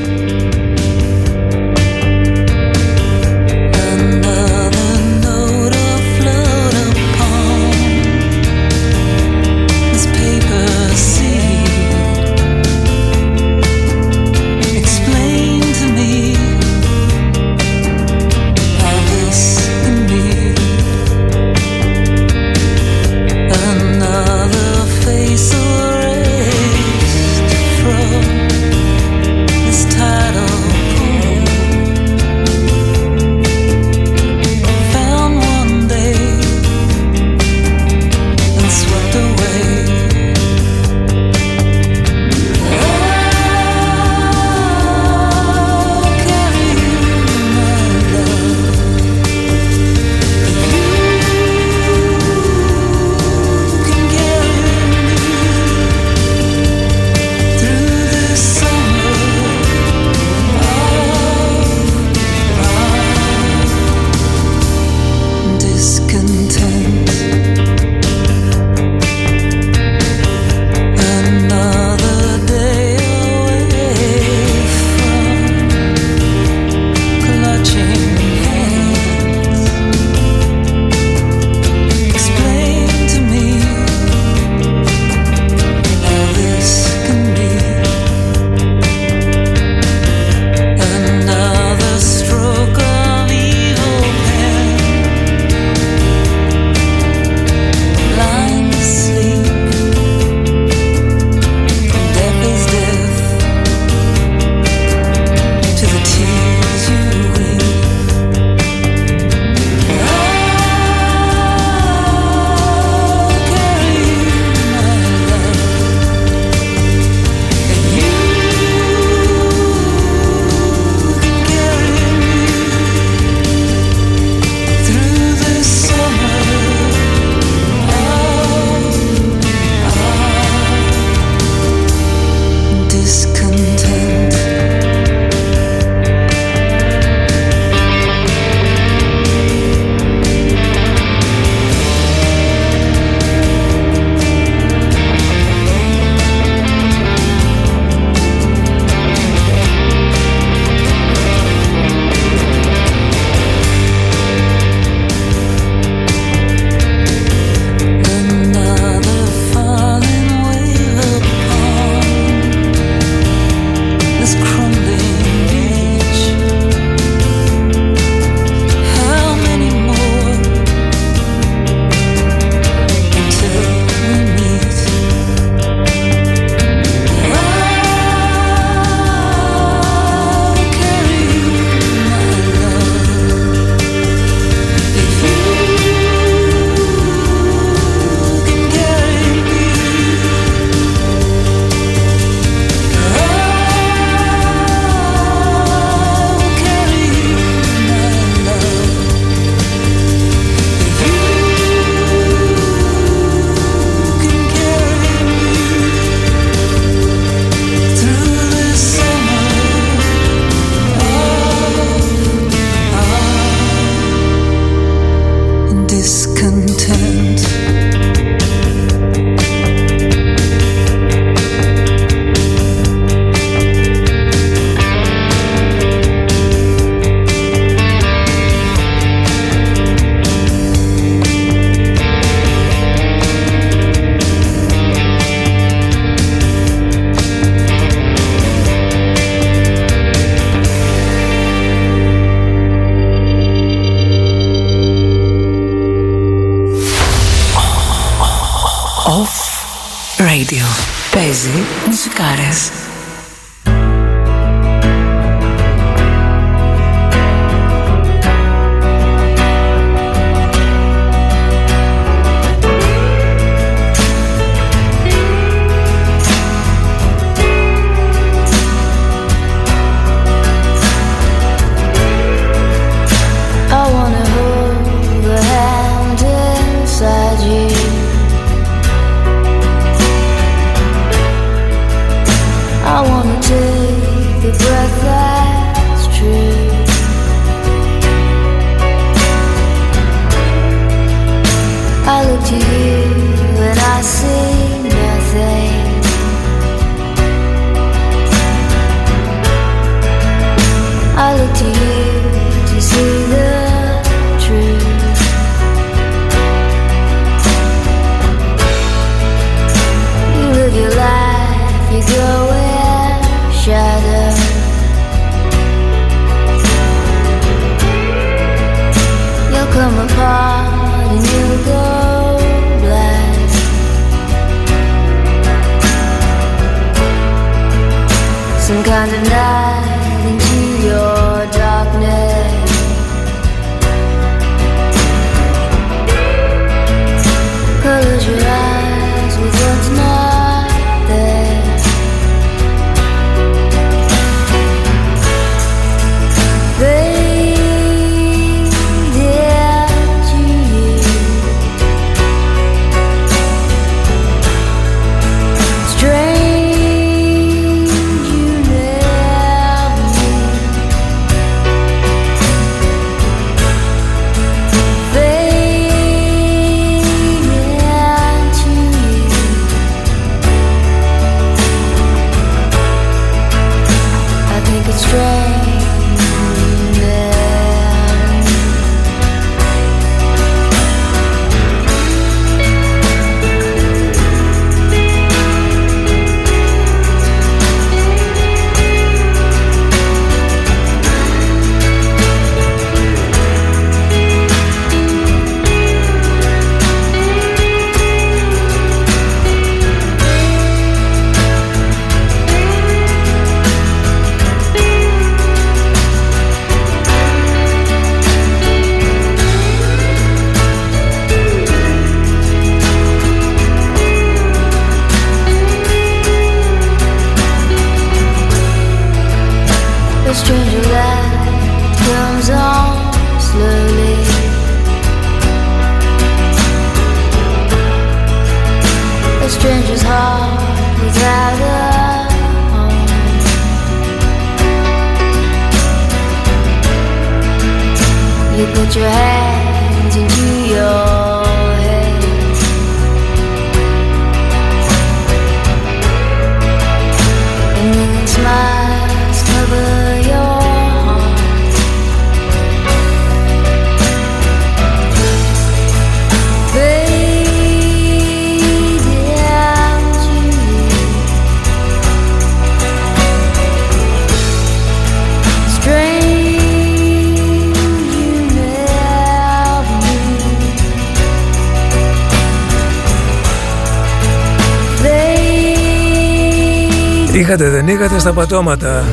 Στα πατώματα.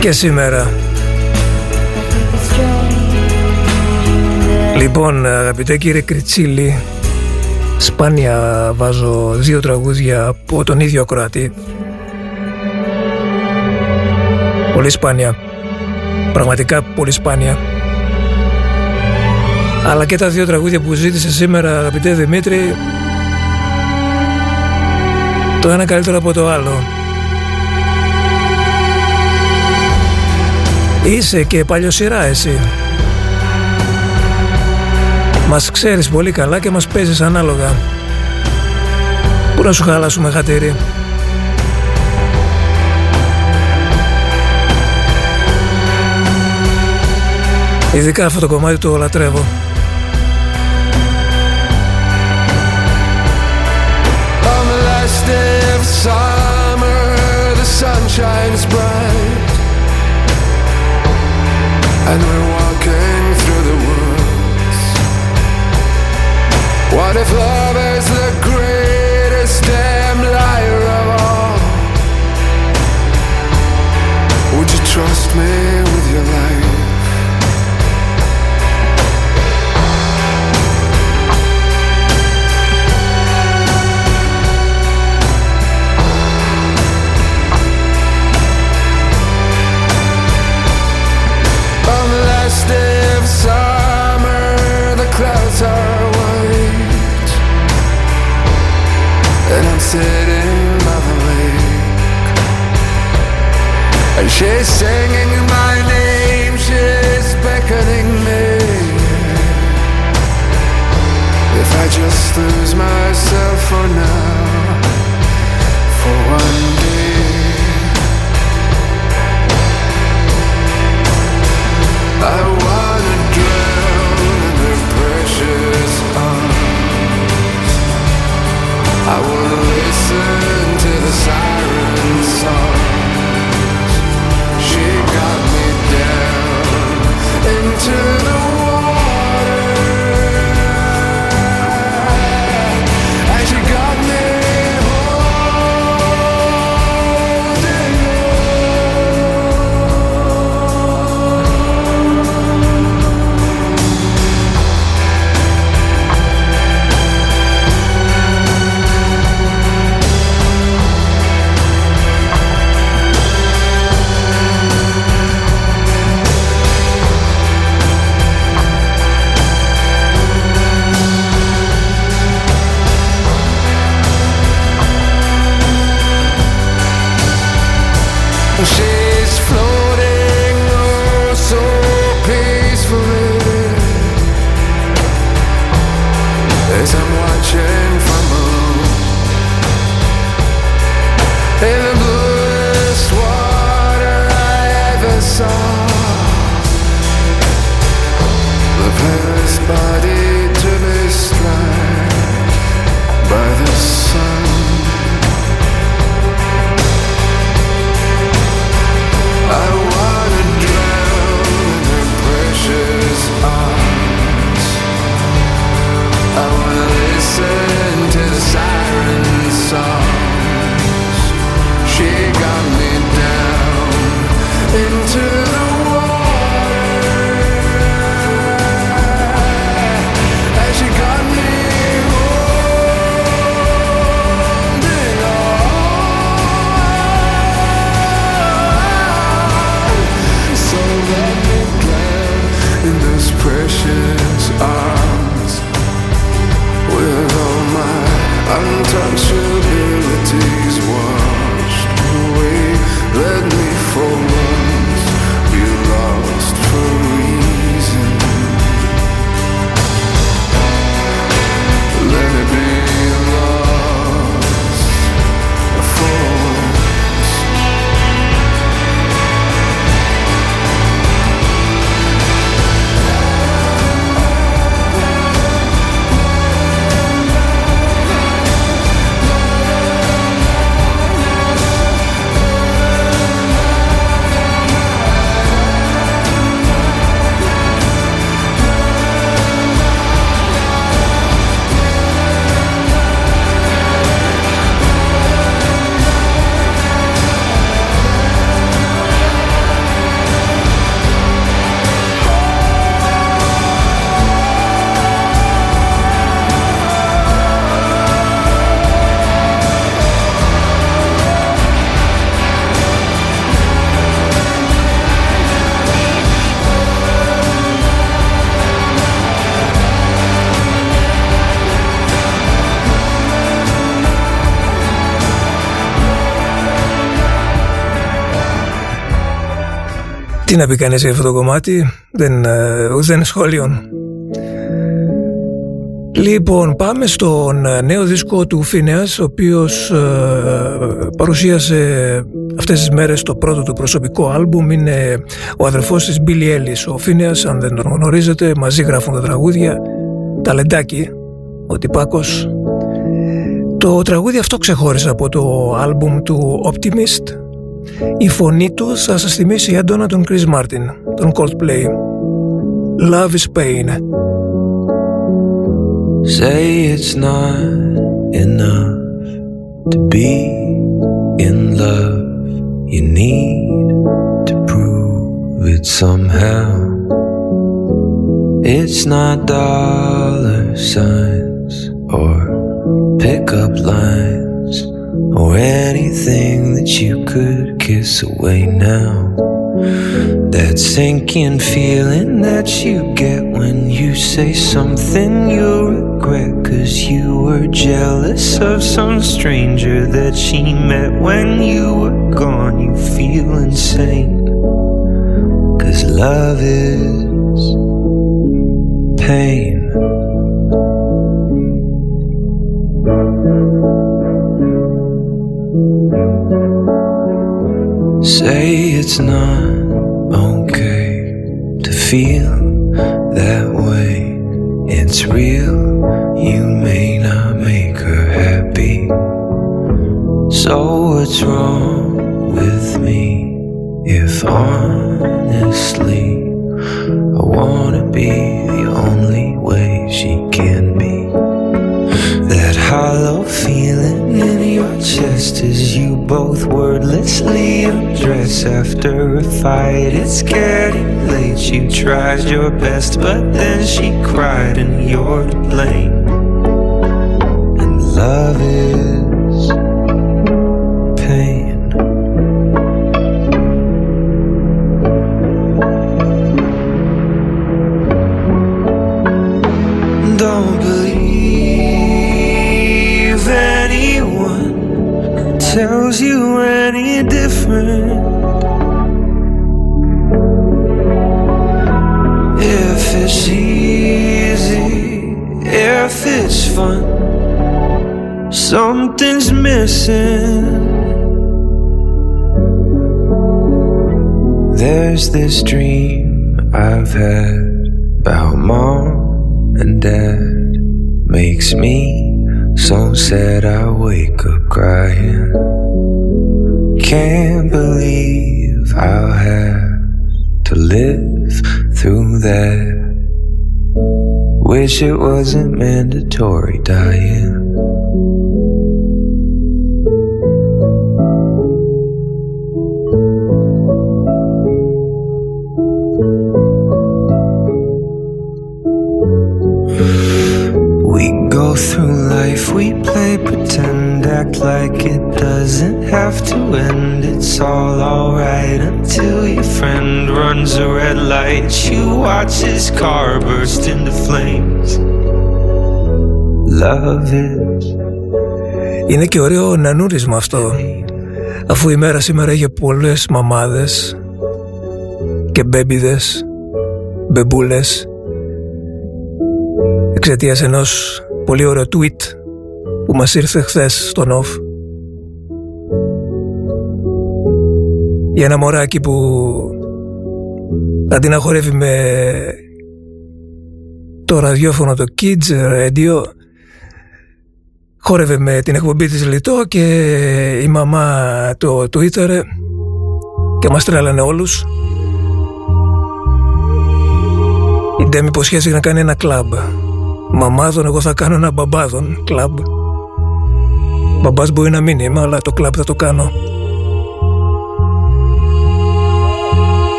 Και σήμερα. Λοιπόν αγαπητέ κύριε Κριτσίλη Σπάνια βάζω δύο τραγούδια από τον ίδιο ακροατή. Πολύ σπάνια. Πραγματικά πολύ σπάνια. Αλλά και τα δύο τραγούδια που ζήτησε σήμερα αγαπητέ Δημήτρη Το ένα καλύτερο από το άλλο. Είσαι και παλιοσυρά εσύ. Μας ξέρεις πολύ καλά και μας παίζεις ανάλογα. Πού να σου χαλάσουμε χατήρι; Ειδικά αυτό το κομμάτι το λατρεύω shines bright. And we're walking through the woods. What if love is the greatest damn liar of all? Would you trust me summer, the clouds are white, and I'm sitting and she's singing my name, she's beckoning me. If I just lose myself for now, for one day. to the listen to the siren song. Να πει κανείς για αυτό το κομμάτι, δεν, ε, δεν σχόλιον. Λοιπόν, πάμε στον ε, νέο δίσκο του Φίνεας, ο οποίος ε, παρουσίασε αυτές τις μέρες το πρώτο του προσωπικό άλμπουμ. Είναι ο αδερφός της Billy Ellis. Ο Φίνεας, αν δεν τον γνωρίζετε, μαζί γράφουν τα τραγούδια. Ταλεντάκι, ο τυπάκος. Το τραγούδι αυτό ξεχώρισε από το άλμπουμ του Optimist. Η φωνή του θα σας θυμίσει έντονα τον Chris Martin, τον Coldplay. Love is pain. Say it's not enough to be in love. You need to prove it somehow. It's not dollar signs or pickup lines or anything that you could kiss away now. That sinking feeling that you get when you say something you regret cause you were jealous of some stranger that she met when you were gone. You feel insane cause love is pain. Say it's not okay to feel that way. It's real, you may not make her happy. So what's wrong with me if honestly I wanna be both wordlessly undress after a fight. It's getting late. You tried your best, but then she cried, and you're to blame. And love is This dream I've had about mom and dad. Makes me so sad I wake up crying. Can't believe I'll have to live through that. Wish it wasn't mandatory dying. Runs a red light. You watch his car burst into flames. Love it. Είναι και ωραίο νανούρισμα αυτό Αφού η μέρα σήμερα είχε πολλές μαμάδες Και μπέμπιδες Μπεμπούλες Εξαιτίας ενός πολύ ωραίο tweet Που μας ήρθε χθες στον off Για ένα μωράκι που Αντί να χορεύει με το ραδιόφωνο το Kids Radio χόρευε με την εκπομπή της Λιτό και η μαμά το Twitter και μας τρέλανε όλους. Η Ντέμι υποσχέθηκε να κάνει ένα κλαμπ. Μαμάδων εγώ θα κάνω ένα μπαμπάδων κλαμπ. Μπαμπάς μπορεί να μην είμαι αλλά το κλαμπ θα το κάνω.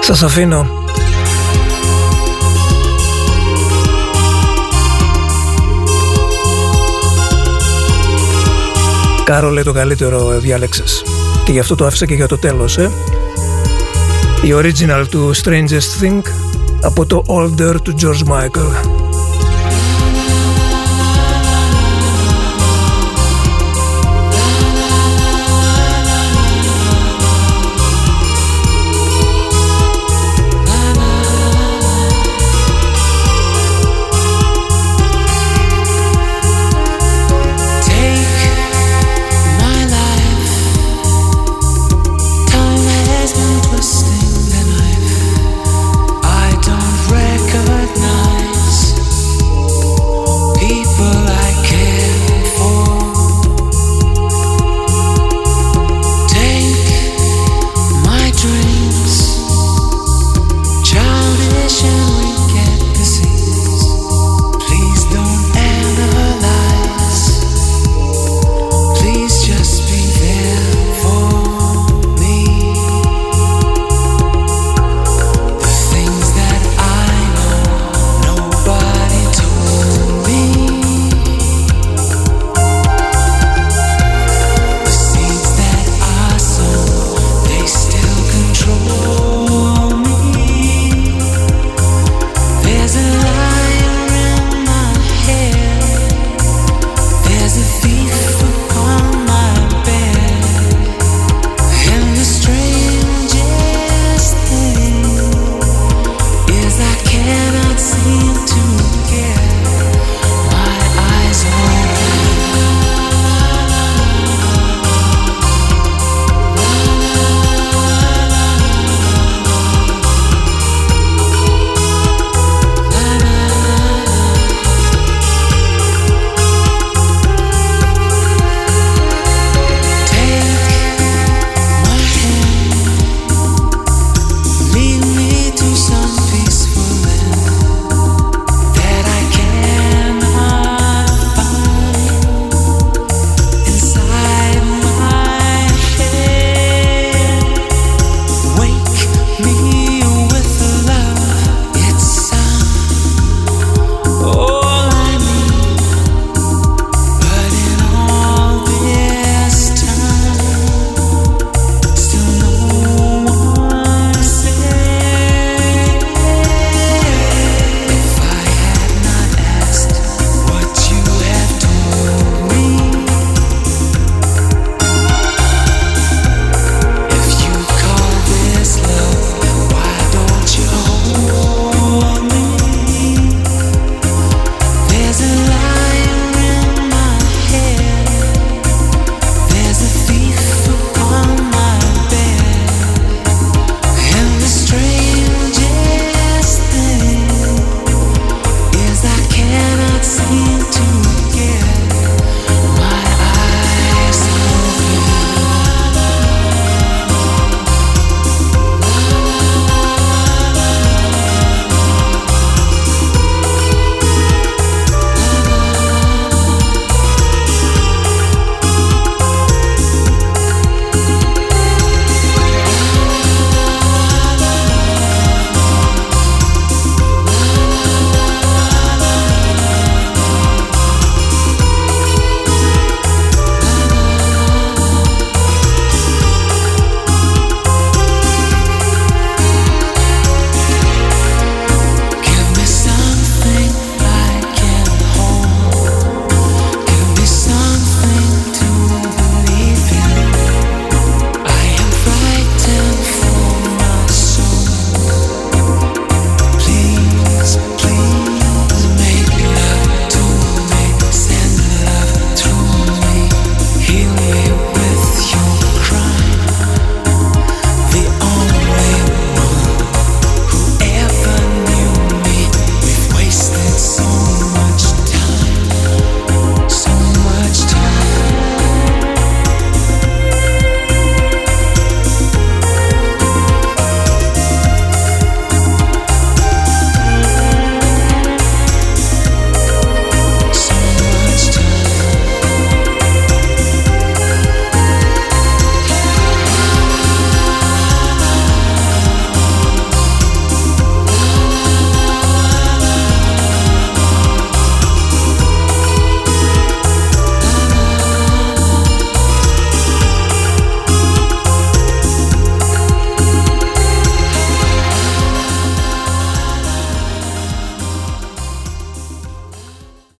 Σας αφήνω. Κάρολε το καλύτερο διάλεξες και γι' αυτό το άφησα και για το τέλος ε. Η original του Strangest Thing από το Older του George Michael